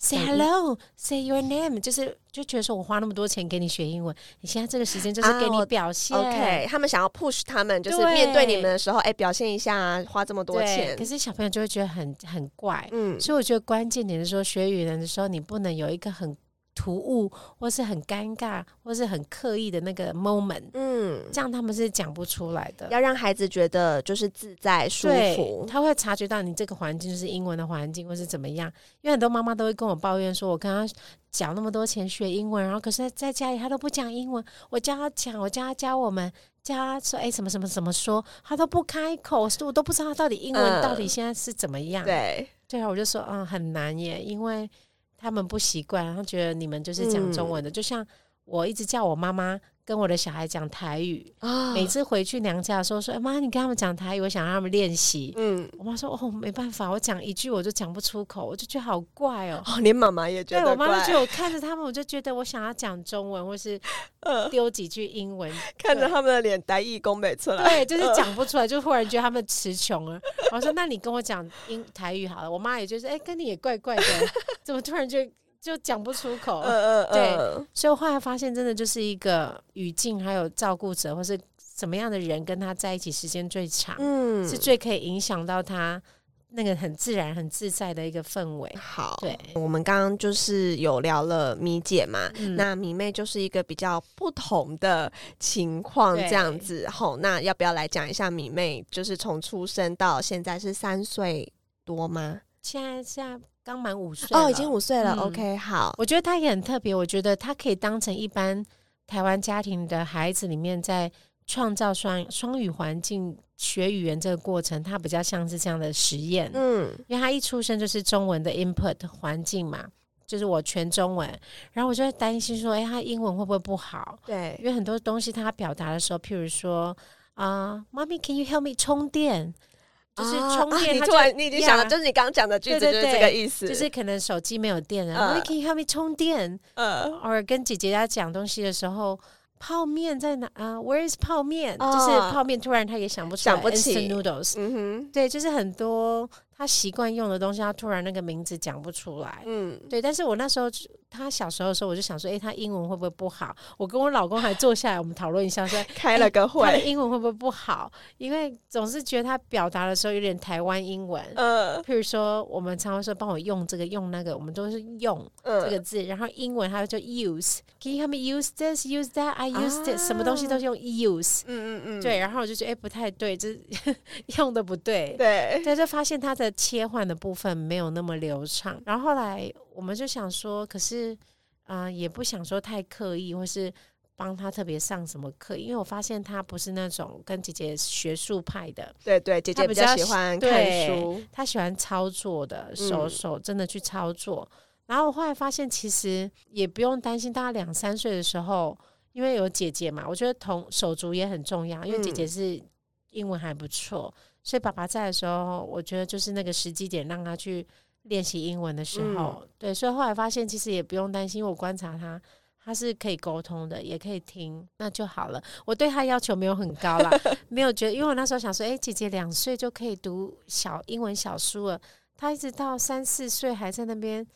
Say hello, say your name，就是就觉得说我花那么多钱给你学英文，你现在这个时间就是给你表现。OK，他们想要 push 他们，就是面对你们的时候，哎，表现一下，花这么多钱。可是小朋友就会觉得很很怪，嗯，所以我觉得关键点是说学语言的时候，你不能有一个很。突兀，或是很尴尬，或是很刻意的那个 moment，嗯，这样他们是讲不出来的。要让孩子觉得就是自在舒服，他会察觉到你这个环境就是英文的环境，或是怎么样。因为很多妈妈都会跟我抱怨说，我跟他缴那么多钱学英文，然后可是在家里他都不讲英文。我教他讲，我教他教我们，教他说，哎，什么什么怎么说，他都不开口，我都不知道他到底英文到底现在是怎么样。对，对啊，我就说，嗯，很难耶，因为。他们不习惯，然后觉得你们就是讲中文的，就像我一直叫我妈妈。跟我的小孩讲台语啊，每次回去娘家的时候说：“妈，你跟他们讲台语，我想让他们练习。”嗯，我妈说：“哦，没办法，我讲一句我就讲不出口，我就觉得好怪哦。”连妈妈也觉得对我妈就觉得我看着他们，我就觉得我想要讲中文，或是丢几句英文，看着他们的脸呆义工没出来，对，就是讲不出来，就忽然觉得他们词穷了。我说：“那你跟我讲英台语好了。”我妈也就是哎，跟你也怪怪的，怎么突然就？就讲不出口，对，所以我后来发现，真的就是一个语境，还有照顾者，或是什么样的人跟他在一起时间最长，嗯，是最可以影响到他那个很自然、很自在的一个氛围。好，对，我们刚刚就是有聊了米姐嘛，那米妹就是一个比较不同的情况，这样子。好，那要不要来讲一下米妹？就是从出生到现在是三岁多吗？现在现在。刚满五岁哦，已经五岁了。OK，好，我觉得他也很特别。我觉得他可以当成一般台湾家庭的孩子里面，在创造双双语环境学语言这个过程，他比较像是这样的实验。嗯，因为他一出生就是中文的 input 环境嘛，就是我全中文，然后我就会担心说，哎，他英文会不会不好？对，因为很多东西他表达的时候，譬如说啊，妈咪，Can you help me 充电？就是充电，你突然你已经想了，就是你刚刚讲的句子就是这个意思，就是可能手机没有电了，你可以 help me 充电，呃，或者跟姐姐家讲东西的时候，泡面在哪啊？Where is 泡面？就是泡面，突然他也想不出想不起 noodles，嗯哼，对，就是很多。他习惯用的东西，他突然那个名字讲不出来。嗯，对。但是我那时候他小时候的时候，我就想说，哎，他英文会不会不好？我跟我老公还坐下来，我们讨论一下，说 开了个会，他的英文会不会不好？因为总是觉得他表达的时候有点台湾英文。嗯，譬如说，我们常常说帮我用这个用那个，我们都是用这个字，然后英文他就 use。Can you help me use this? Use that? I use this. 什么东西都是用 use。嗯嗯嗯。对，然后我就觉得，哎，不太对，这 用的不对。对。他就发现他的。切换的部分没有那么流畅，然后后来我们就想说，可是啊，也不想说太刻意，或是帮他特别上什么课，因为我发现他不是那种跟姐姐学术派的。对对，姐姐比较喜欢看书，他喜欢操作的，手手真的去操作。然后我后来发现，其实也不用担心，大概两三岁的时候，因为有姐姐嘛，我觉得同手足也很重要，因为姐姐是英文还不错。所以爸爸在的时候，我觉得就是那个时机点，让他去练习英文的时候，对。所以后来发现，其实也不用担心，我观察他，他是可以沟通的，也可以听，那就好了。我对他要求没有很高啦，没有觉得，因为我那时候想说，哎，姐姐两岁就可以读小英文小书了，他一直到三四岁还在那边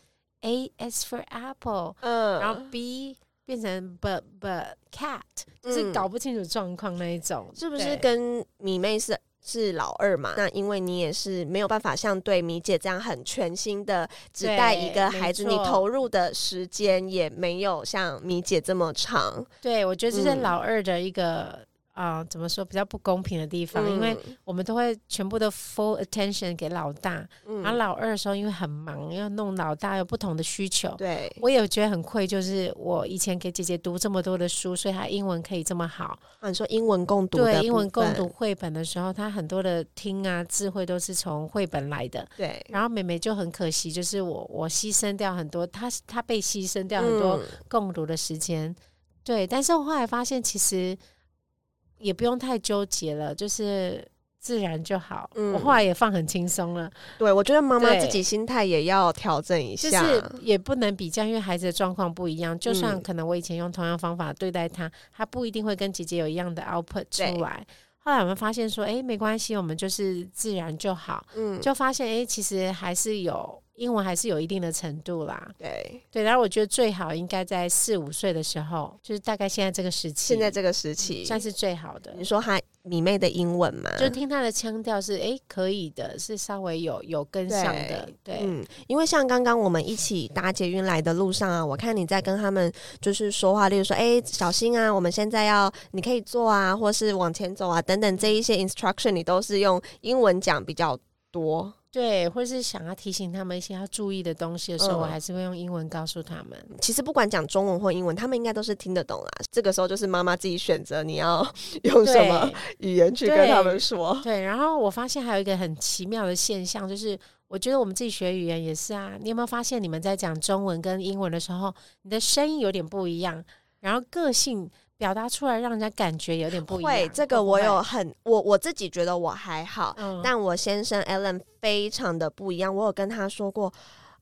A S for apple，嗯，然后 B 变成 but but cat，就是搞不清楚状况那一种，是不是跟米妹是？是老二嘛？那因为你也是没有办法像对米姐这样很全新的只带一个孩子，你投入的时间也没有像米姐这么长。对，我觉得这是老二的一个啊、怎么说比较不公平的地方，因为我们都会全部的 full attention 给老大，嗯然后老二的时候因为很忙，要弄老大有不同的需求。对，我也觉得很愧疚，就是我以前给姐姐读这么多的书，所以她英文可以这么好。啊，你说英文共读的对，英文共读，绘本的时候，她很多的听啊智慧都是从绘本来的。对，然后妹妹就很可惜，就是我我牺牲掉很多，她她被牺牲掉很多嗯共读的时间。对，但是我后来发现，其实也不用太纠结了，就是自然就好。嗯我后来也放很轻松了，对，我觉得妈妈自己心态也要调整一下就，是也不能比较，因为孩子的状况不一样。就算嗯可能我以前用同样方法对待他，他不一定会跟姐姐有一样的 output 出来。后来我们发现说，哎、没关系，我们就是自然就好。嗯，就发现，哎、其实还是有英文还是有一定的程度啦。对，对，然后我觉得最好应该在四五岁的时候，就是大概现在这个时期，现在这个时期，算是最好的你。说他米妹的英文嘛，就听他的腔调是，哎、可以的，是稍微有有跟上的，对，嗯，因为像刚刚我们一起搭捷运来的路上啊，我看你在跟他们就是说话，例如说，哎、小心啊，我们现在要，你可以坐啊，或是往前走啊，等等这一些 instruction，你都是用英文讲比较多。对，或是想要提醒他们一些要注意的东西的时候，嗯我还是会用英文告诉他们。其实不管讲中文或英文，他们应该都是听得懂啦。这个时候就是妈妈自己选择你要 用什么语言去跟他们说。对，然后我发现还有一个很奇妙的现象，就是我觉得我们自己学语言也是啊。你有没有发现，你们在讲中文跟英文的时候，你的声音有点不一样，然后个性表达出来，让人家感觉有点不一样。会，这个我有很我我自己觉得我还好，嗯但我先生 Alan 非常的不一样。我有跟他说过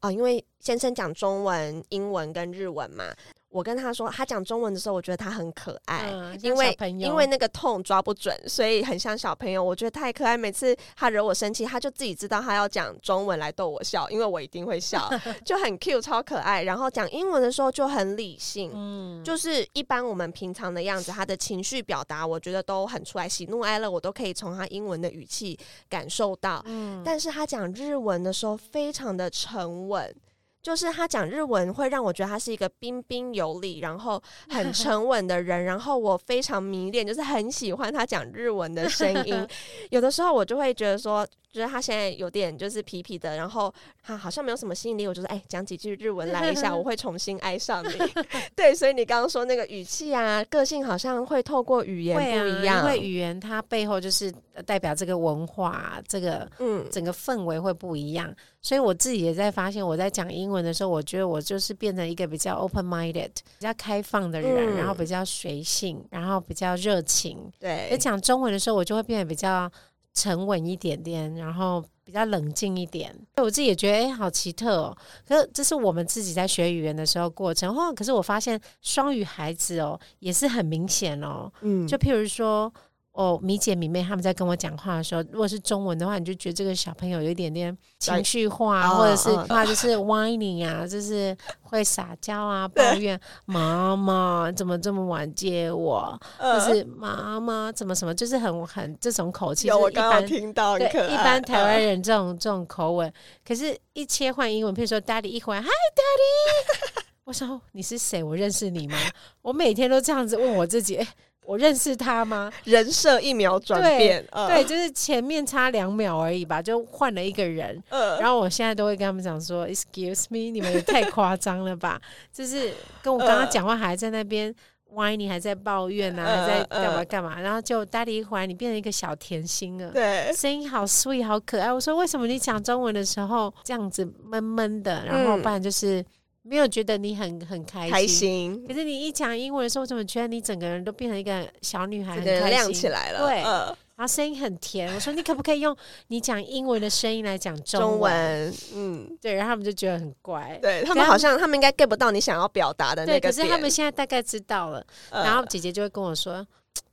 啊、因为先生讲中文、英文跟日文嘛。我跟他说，他讲中文的时候，我觉得他很可爱，嗯因为因为那个痛抓不准，所以很像小朋友。我觉得太可爱，每次他惹我生气，他就自己知道他要讲中文来逗我笑，因为我一定会笑，就很 cute，超可爱。然后讲英文的时候就很理性，嗯，就是一般我们平常的样子，他的情绪表达，我觉得都很出来，喜怒哀乐，我都可以从他英文的语气感受到。嗯但是他讲日文的时候，非常的沉稳。就是他讲日文会让我觉得他是一个彬彬有礼，然后很 沉稳的人，然后我非常迷恋，就是很喜欢他讲日文的声音。有的时候我就会觉得说，觉得他现在有点就是皮皮的，然后他好像没有什么吸引力，我就说哎，讲几句日文来一下，我会重新爱上你。对，所以你刚刚说那个语气啊，个性好像会透过语言不一样，因为语言它背后就是代表这个文化，这个嗯整个氛围会不一样。所以我自己也在发现，我在讲英文的时候，我觉得我就是变成一个比较 open minded、比较开放的人，嗯然后比较随性，然后比较热情。而对，讲中文的时候，我就会变得比较沉稳一点点，然后比较冷静一点。我自己也觉得，哎、好奇特哦。可是这是我们自己在学语言的时候过程。哦可是我发现双语孩子哦，也是很明显哦。嗯就譬如说，哦，米姐、米妹他们在跟我讲话的时候，如果是中文的话，你就觉得这个小朋友有一点点情绪化，哦或者是哦。他就是 whining 啊，就是会撒娇啊，抱怨妈妈怎么这么晚接我，呃就是妈妈怎么什么，就是很很这种口气，我刚刚般。听到，对，一般台湾呃人这种这种口吻，可是，一切换英文，譬如说 “daddy” 一回来，“hi daddy”，我说哦你是谁？我认识你吗？我每天都这样子问我自己，哎、我认识他吗？人设一秒转变，呃对，，就是前面差两秒而已吧，就换了一个人。呃，然后我现在都会跟他们讲说：“Excuse me，你们也太夸张了吧！就是跟我刚刚讲话还在那边歪，你还在抱怨啊，嗯还在干嘛嗯干嘛。然后就 Daddy 一回来，你变成一个小甜心了。对，声音好 sweet，好可爱。我说为什么你讲中文的时候这样子闷闷的，然后嗯不然就是没有觉得你很很开心。开心，可是你一讲英文的时候，我怎么觉得你整个人都变成一个小女孩，整个人很开心亮起来了，对呃，然后声音很甜。我说你可不可以用你讲英文的声音来讲中中文？嗯，对，然后他们就觉得很怪。对他们好像他们应该 get 不到你想要表达的那，个点，可是他们现在大概知道了。呃然后姐姐就会跟我说：“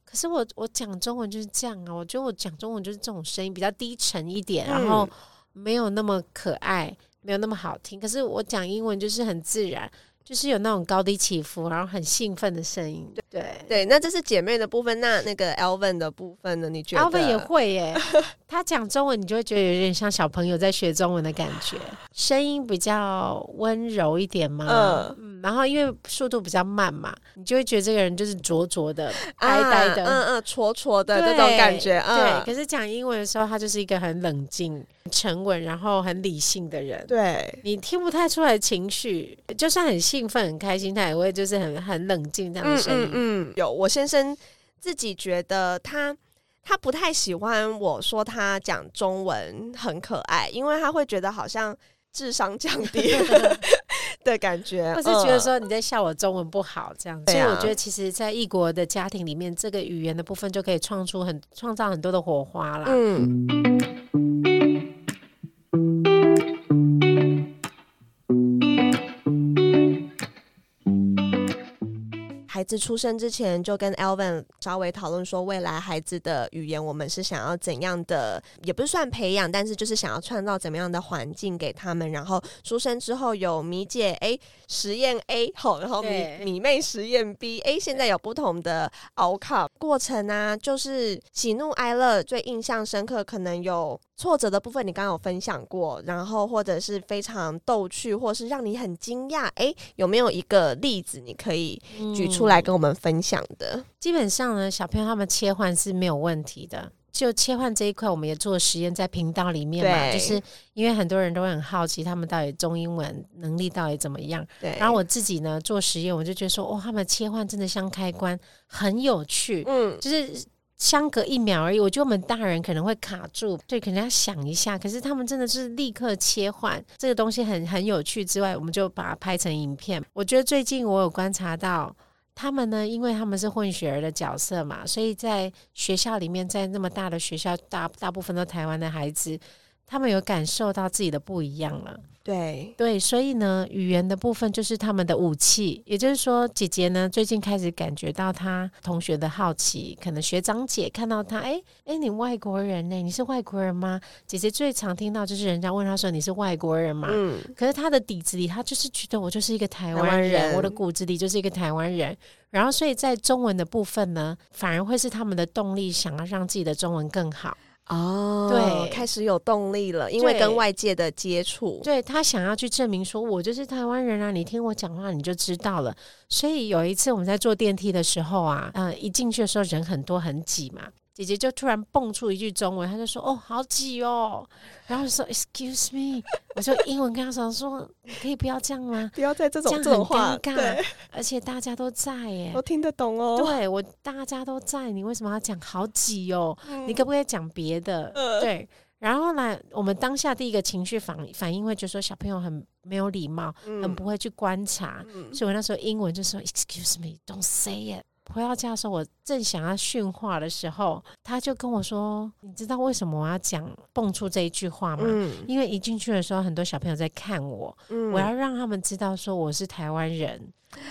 可是我我讲中文就是这样啊，我觉得我讲中文就是这种声音比较低沉一点，然后嗯没有那么可爱，没有那么好听。可是我讲英文就是很自然，就是有那种高低起伏，然后很兴奋的声音。对对，那这是姐妹的部分。那那个 Alvin 的部分呢？你觉得？Alvin 也会耶，他讲中文，你就会觉得有点像小朋友在学中文的感觉，声音比较温柔一点嘛。嗯，然后因为速度比较慢嘛，你就会觉得这个人就是拙拙的、呆呆的，嗯嗯，戳戳的这种感觉。对，可是讲英文的时候，他就是一个很冷静、沉稳，然后很理性的人。对，你听不太出来情绪，就算很兴奋、很开心，他也会就是很很冷静这样的声音。嗯，有我先生自己觉得他他不太喜欢我说他讲中文很可爱，因为他会觉得好像智商降低 的感觉，或是觉得说你在笑我中文不好这样。所以我觉得，其实，在异国的家庭里面，这个语言的部分就可以创出很创造很多的火花啦。嗯。子出生之前，就跟 Alvin 稍微讨论说，未来孩子的语言，我们是想要怎样的，也不是算培养，但是就是想要创造怎么样的环境给他们。然后出生之后有米姐 A 实验 A 好，然后米米妹实验 B A，现在有不同的 outcome 过程啊，就是喜怒哀乐最印象深刻，可能有。挫折的部分你刚刚有分享过，然后或者是非常逗趣，或是让你很惊讶，哎，有没有一个例子你可以举出来跟我们分享的？基本上呢，小朋友他们切换是没有问题的。就切换这一块，我们也做实验在频道里面嘛，就是因为很多人都会很好奇，他们到底中英文能力到底怎么样。对，然后我自己呢做实验，我就觉得说，哦，他们切换真的像开关，很有趣。嗯，就是。相隔一秒而已，我觉得我们大人可能会卡住，对，可能要想一下。可是他们真的是立刻切换，这个东西很很有趣。之外，我们就把它拍成影片。我觉得最近我有观察到，他们呢，因为他们是混血儿的角色嘛，所以在学校里面，在那么大的学校，大大部分都台湾的孩子，他们有感受到自己的不一样了。对对，所以呢，语言的部分就是他们的武器。也就是说，姐姐呢最近开始感觉到她同学的好奇，可能学长姐看到她，哎哎，你外国人呢？你是外国人吗？姐姐最常听到就是人家问她说你是外国人吗？嗯，可是她的底子里，她就是觉得我就是一个台湾人，我的骨子里就是一个台湾人。然后，所以在中文的部分呢，反而会是他们的动力，想要让自己的中文更好。哦，对，开始有动力了，因为跟外界的接触，对他想要去证明说，我就是台湾人啊，你听我讲话你就知道了。所以有一次我们在坐电梯的时候啊，嗯，一进去的时候人很多很挤嘛。姐姐就突然蹦出一句中文，她就说：“哦，好挤哦。”然后说：“Excuse me。”我就英文跟她说：“说可以不要这样吗？不要在这种这种话，对，而且大家都在耶，我听得懂哦。对我大家都在，你为什么要讲好挤哦？你可不可以讲别的？对。然后呢，我们当下第一个情绪反反应会就说小朋友很没有礼貌，很不会去观察，所以我那时候英文就说：“Excuse me, don't say it。”回到家的时候，我正想要训话的时候，他就跟我说：“你知道为什么我要讲蹦出这一句话吗？因为一进去的时候，很多小朋友在看我，我要让他们知道说我是台湾人，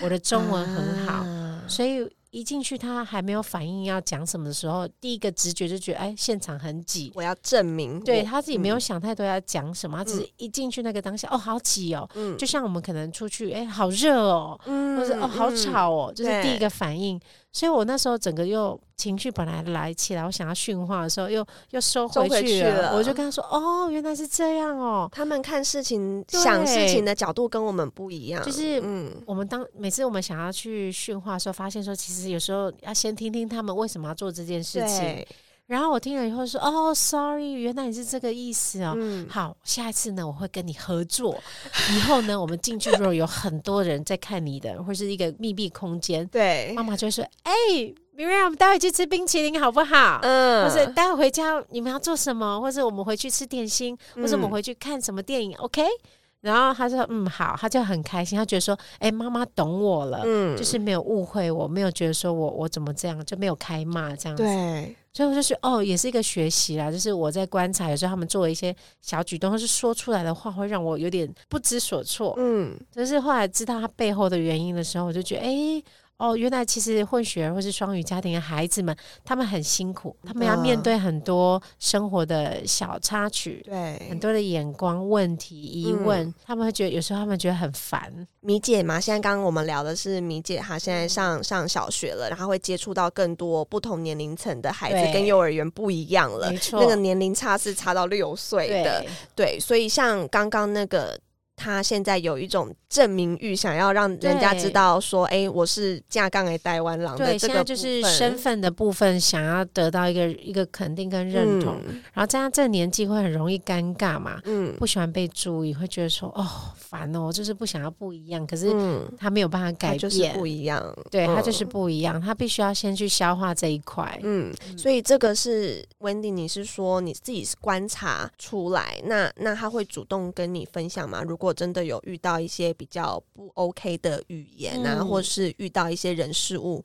我的中文很好，所以。”一进去，他还没有反应要讲什么的时候，第一个直觉就觉得，哎，现场很挤，我要证明。对他自己没有想太多要讲什么，他只是一进去那个当下，哦，好挤哦，就像我们可能出去，哎，好热哦，或者哦，好吵哦，就是第一个反应。所以我那时候整个又情绪本来来起来，我想要训话的时候，又又收回去了。我就跟他说：“哦，原来是这样哦。”他们看事情、想事情的角度跟我们不一样。就是，嗯，我们当每次我们想要去训话的时候，发现说，其实有时候要先听听他们为什么要做这件事情。然后我听了以后说：“哦，sorry，原来你是这个意思哦。好，下一次呢，我会跟你合作。以后呢，我们进去如果有很多人在看你的，或是一个密闭空间，对，妈妈就会说：哎，明瑞，我们待会去吃冰淇淋好不好？嗯，或者待会回家你们要做什么？或者我们回去吃点心，或者我们回去看什么电影？OK？然后他说：嗯，好，他就很开心，他觉得说：哎，妈妈懂我了，嗯，就是没有误会我，没有觉得说我我怎么这样，就没有开骂这样子。对。”所以我就是，哦，也是一个学习啦。就是我在观察，有时候他们做一些小举动，或是说出来的话，会让我有点不知所措。嗯，就是后来知道他背后的原因的时候，我就觉得，哎，哦，原来其实混血儿或是双语家庭的孩子们，他们很辛苦，他们要面对很多生活的小插曲，对，很多的眼光、问题、疑问，他们会觉得有时候他们觉得很烦。米姐嘛，现在刚刚我们聊的是米姐，她现在上上小学了，然后会接触到更多不同年龄层的孩子，跟幼儿园不一样了，没错，那个年龄差是差到六岁的，对，所以像刚刚那个。他现在有一种证明欲，想要让人家知道说：“哎，我是架杠的台湾狼。”对，现在就是身份的部分，想要得到一个一个肯定跟认同。然后在他这个年纪会很容易尴尬嘛？嗯，不喜欢被注意，会觉得说：“哦，烦哦，就是不想要不一样。”可是他没有办法改变，不一样。对他就是不一样，他必须要先去消化这一块。嗯，所以这个是 Wendy，你是说你自己是观察出来？那那他会主动跟你分享吗？如果我真的有遇到一些比较不 OK 的语言啊，或是遇到一些人事物。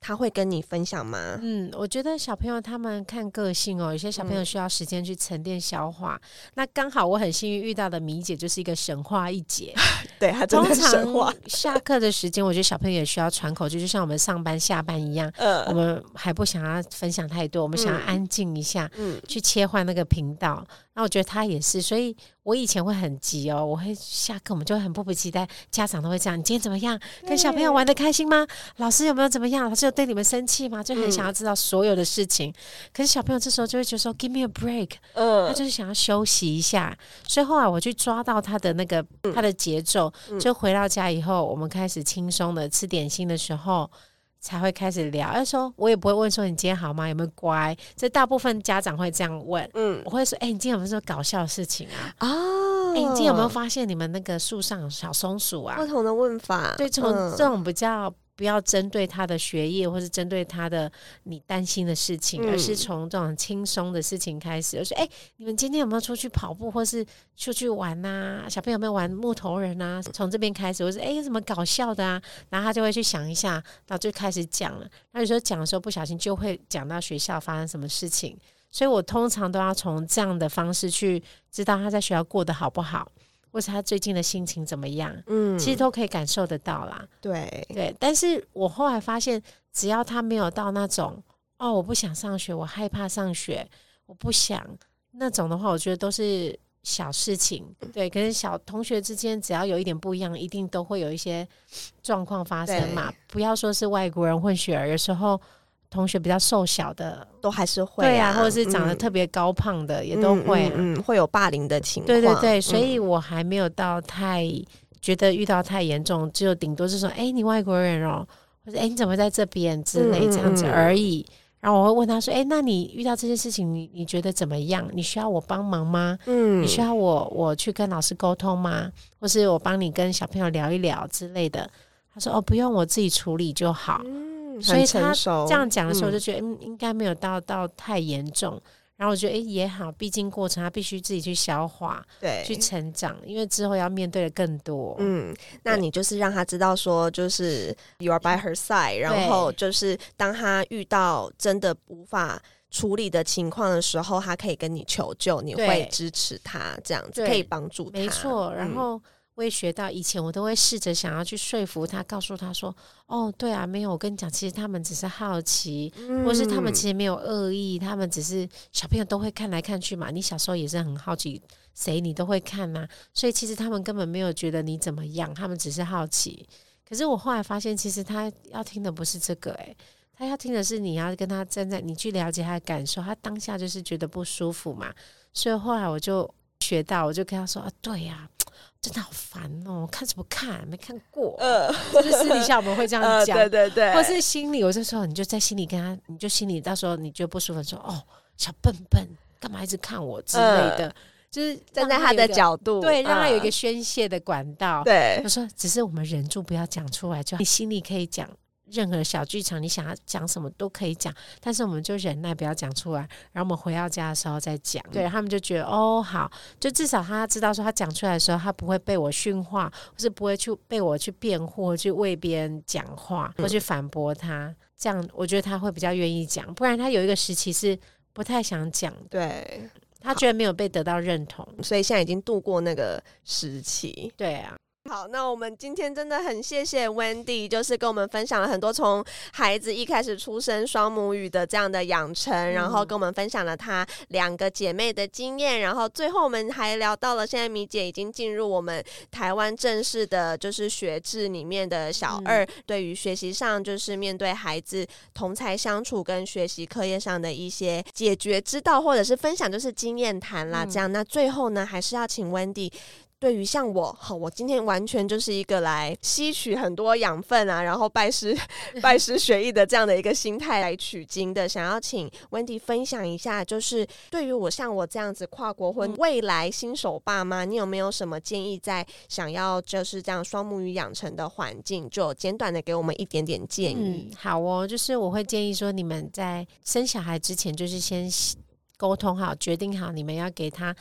他会跟你分享吗？嗯，我觉得小朋友他们看个性哦，有些小朋友需要时间去沉淀消化。那刚好我很幸运遇到的米姐就是一个神话一姐，对，她真的神话。下课的时间，我觉得小朋友也需要喘口气，就像我们上班下班一样。嗯，我们还不想要分享太多，我们想要安静一下，嗯，去切换那个频道。那我觉得他也是，所以我以前会很急哦，我会下课我们就会很迫不及待，家长都会这样：你今天怎么样？跟小朋友玩的开心吗？老师有没有怎么样？老师有对你们生气吗？就很想要知道所有的事情。可是小朋友这时候就会觉得说：“Give me a break。”嗯，他就是想要休息一下。所以后来我去抓到他的那个他的节奏，就回到家以后，我们开始轻松的吃点心的时候。才会开始聊，要说我也不会问说你今天好吗？有没有乖？这大部分家长会这样问。嗯，我会说，哎，你今天有没有说搞笑的事情啊？哦，哎，你今天有没有发现你们那个树上小松鼠啊？不同的问法，对，从这种比较。不要针对他的学业，或是针对他的你担心的事情，而是从这种轻松的事情开始。我说：“哎，你们今天有没有出去跑步，或是出去玩呐？小朋友有没有玩木头人啊？从这边开始。”我说：“哎，有什么搞笑的啊？”然后他就会去想一下，然后就开始讲了。那有时候讲的时候不小心就会讲到学校发生什么事情，所以我通常都要从这样的方式去知道他在学校过得好不好。或是他最近的心情怎么样？嗯，其实都可以感受得到啦。对对，但是我后来发现，只要他没有到那种哦，我不想上学，我害怕上学，我不想那种的话，我觉得都是小事情。对，可是小同学之间，只要有一点不一样，一定都会有一些状况发生嘛。不要说是外国人混血儿，有时候。同学比较瘦小的都还是会对啊，或者是长得特别高胖的也都会，嗯，会有霸凌的情况。对对对，所以我还没有到太觉得遇到太严重，只有顶多是说，哎，你外国人哦，或者哎，你怎么在这边之类这样子而已。然后我会问他说，哎，那你遇到这件事情，你你觉得怎么样？你需要我帮忙吗？嗯，你需要我我去跟老师沟通吗？或是我帮你跟小朋友聊一聊之类的？他说，哦，不用，我自己处理就好。所以他这样讲的时候，就觉得嗯，应该没有到到太严重。然后我觉得哎也好，毕竟过程他必须自己去消化，对，去成长，因为之后要面对的更多。嗯，那你就是让他知道说，就是 you are by her side，然后就是当他遇到真的无法处理的情况的时候，他可以跟你求救，你会支持他，这样子可以帮助他。没错，然后。我也学到，以前我都会试着想要去说服他，告诉他说：“哦，对啊，没有，我跟你讲，其实他们只是好奇，或是他们其实没有恶意，他们只是小朋友都会看来看去嘛。你小时候也是很好奇，谁你都会看呐，所以其实他们根本没有觉得你怎么样，他们只是好奇。可是我后来发现，其实他要听的不是这个，诶，他要听的是你要跟他站在，你去了解他的感受，他当下就是觉得不舒服嘛。所以后来我就学到，我就跟他说：啊，对呀。”真的好烦哦！看什么看？没看过。呃，就是私底下我们会这样 讲，对对对。或是心里，有些时候你就在心里跟他，你就心里到时候你觉得不舒服，说哦，小笨笨，干嘛一直看我之类的，就是站在他的角度，对，让他有一个宣泄的管道。对，他说，只是我们忍住不要讲出来，就你心里可以讲。任何小剧场，你想要讲什么都可以讲，但是我们就忍耐，不要讲出来。然后我们回到家的时候再讲。对他们就觉得哦好，就至少他知道说他讲出来的时候，他不会被我训话，或是不会去被我去辩护，去为别人讲话，或去反驳他。这样我觉得他会比较愿意讲，不然他有一个时期是不太想讲。对他觉得没有被得到认同，所以现在已经度过那个时期。对啊。好，那我们今天真的很谢谢 Wendy，就是跟我们分享了很多从孩子一开始出生双母语的这样的养成，然后跟我们分享了她两个姐妹的经验，然后最后我们还聊到了现在米姐已经进入我们台湾正式的，就是学制里面的小二，对于学习上就是面对孩子同才相处跟学习课业上的一些解决之道，或者是分享就是经验谈啦，这样。那最后呢，还是要请 Wendy。对于像我，好，我今天完全就是一个来吸取很多养分啊，然后拜师 拜师学艺的这样的一个心态来取经的。想要请 Wendy 分享一下，就是对于我像我这样子跨国婚未来新手爸妈，你有没有什么建议？在想要就是这样双母语养成的环境，就简短的给我们一点点建议。好哦，就是我会建议说，你们在生小孩之前，就是先沟通好，决定好你们要给他。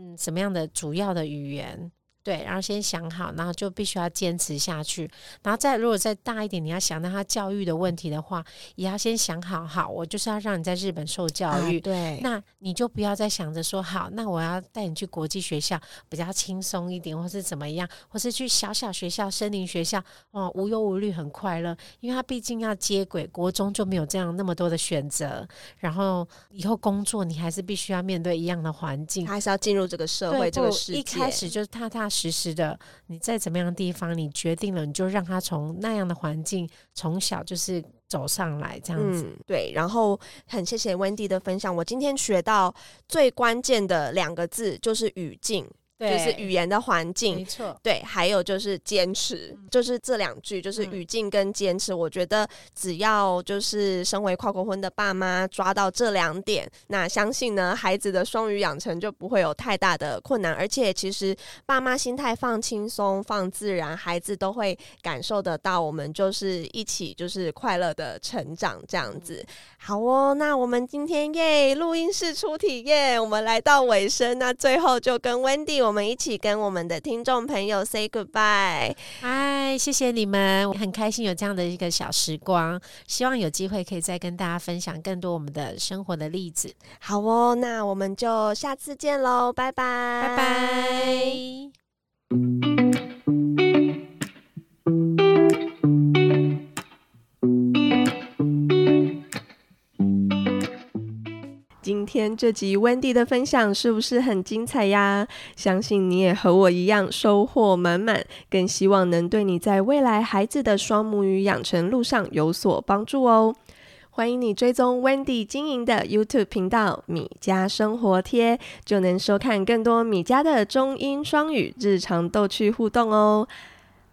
嗯，什么样的主要的语言？对，然后先想好，然后就必须要坚持下去。然后再如果再大一点，你要想到他教育的问题的话，也要先想好。好，我就是要让你在日本受教育。对，那你就不要再想着说，好，那我要带你去国际学校比较轻松一点，或是怎么样，或是去小小学校、森林学校，哦，无忧无虑，很快乐。因为他毕竟要接轨，国中就没有这样那么多的选择。然后以后工作，你还是必须要面对一样的环境，还是要进入这个社会这个世界。一开始就是踏踏。实时的，你在怎么样的地方，你决定了，你就让他从那样的环境从小就是走上来，这样子。对，然后很谢谢温迪的分享，我今天学到最关键的两个字就是语境。就是语言的环境，没错。对，还有就是坚持，就是这两句，就是语境跟坚持。我觉得只要就是身为跨国婚的爸妈抓到这两点，那相信呢，孩子的双语养成就不会有太大的困难。而且其实爸妈心态放轻松、放自然，孩子都会感受得到。我们就是一起就是快乐的成长这样子。好哦，那我们今天耶录音室出体验，我们来到尾声，那最后就跟 Wendy 我们一起跟我们的听众朋友 say goodbye。嗨，谢谢你们，很开心有这样的一个小时光，希望有机会可以再跟大家分享更多我们的生活的例子。好哦，那我们就下次见喽，拜拜，拜拜。这集 Wendy 的分享是不是很精彩呀？相信你也和我一样收获满满，更希望能对你在未来孩子的双母语养成路上有所帮助哦。欢迎你追踪 Wendy 经营的 YouTube 频道“米家生活贴”，就能收看更多米家的中英双语日常逗趣互动哦。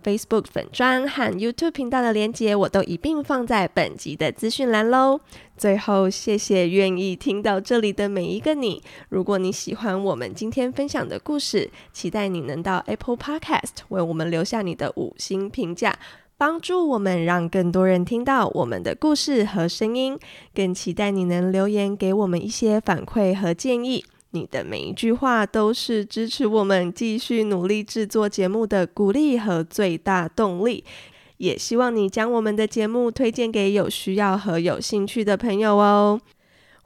Facebook 粉专和 YouTube 频道的连接，我都一并放在本集的资讯栏喽。最后，谢谢愿意听到这里的每一个你。如果你喜欢我们今天分享的故事，期待你能到 Apple Podcast 为我们留下你的五星评价，帮助我们让更多人听到我们的故事和声音。更期待你能留言给我们一些反馈和建议。你的每一句话都是支持我们继续努力制作节目的鼓励和最大动力，也希望你将我们的节目推荐给有需要和有兴趣的朋友哦。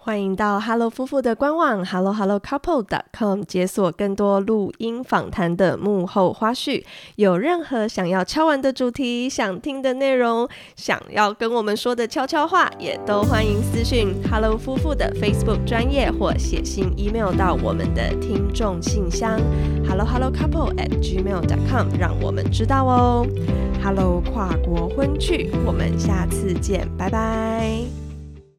欢迎到 Hello 夫妇的官网 hellohellocouple.com，解锁更多录音访谈的幕后花絮。有任何想要敲完的主题、想听的内容、想要跟我们说的悄悄话，也都欢迎私讯 Hello 夫妇的 Facebook 专业或写信 email 到我们的听众信箱 hellohellocouple@gmail.com，让我们知道哦。Hello 跨国婚趣，我们下次见，拜拜。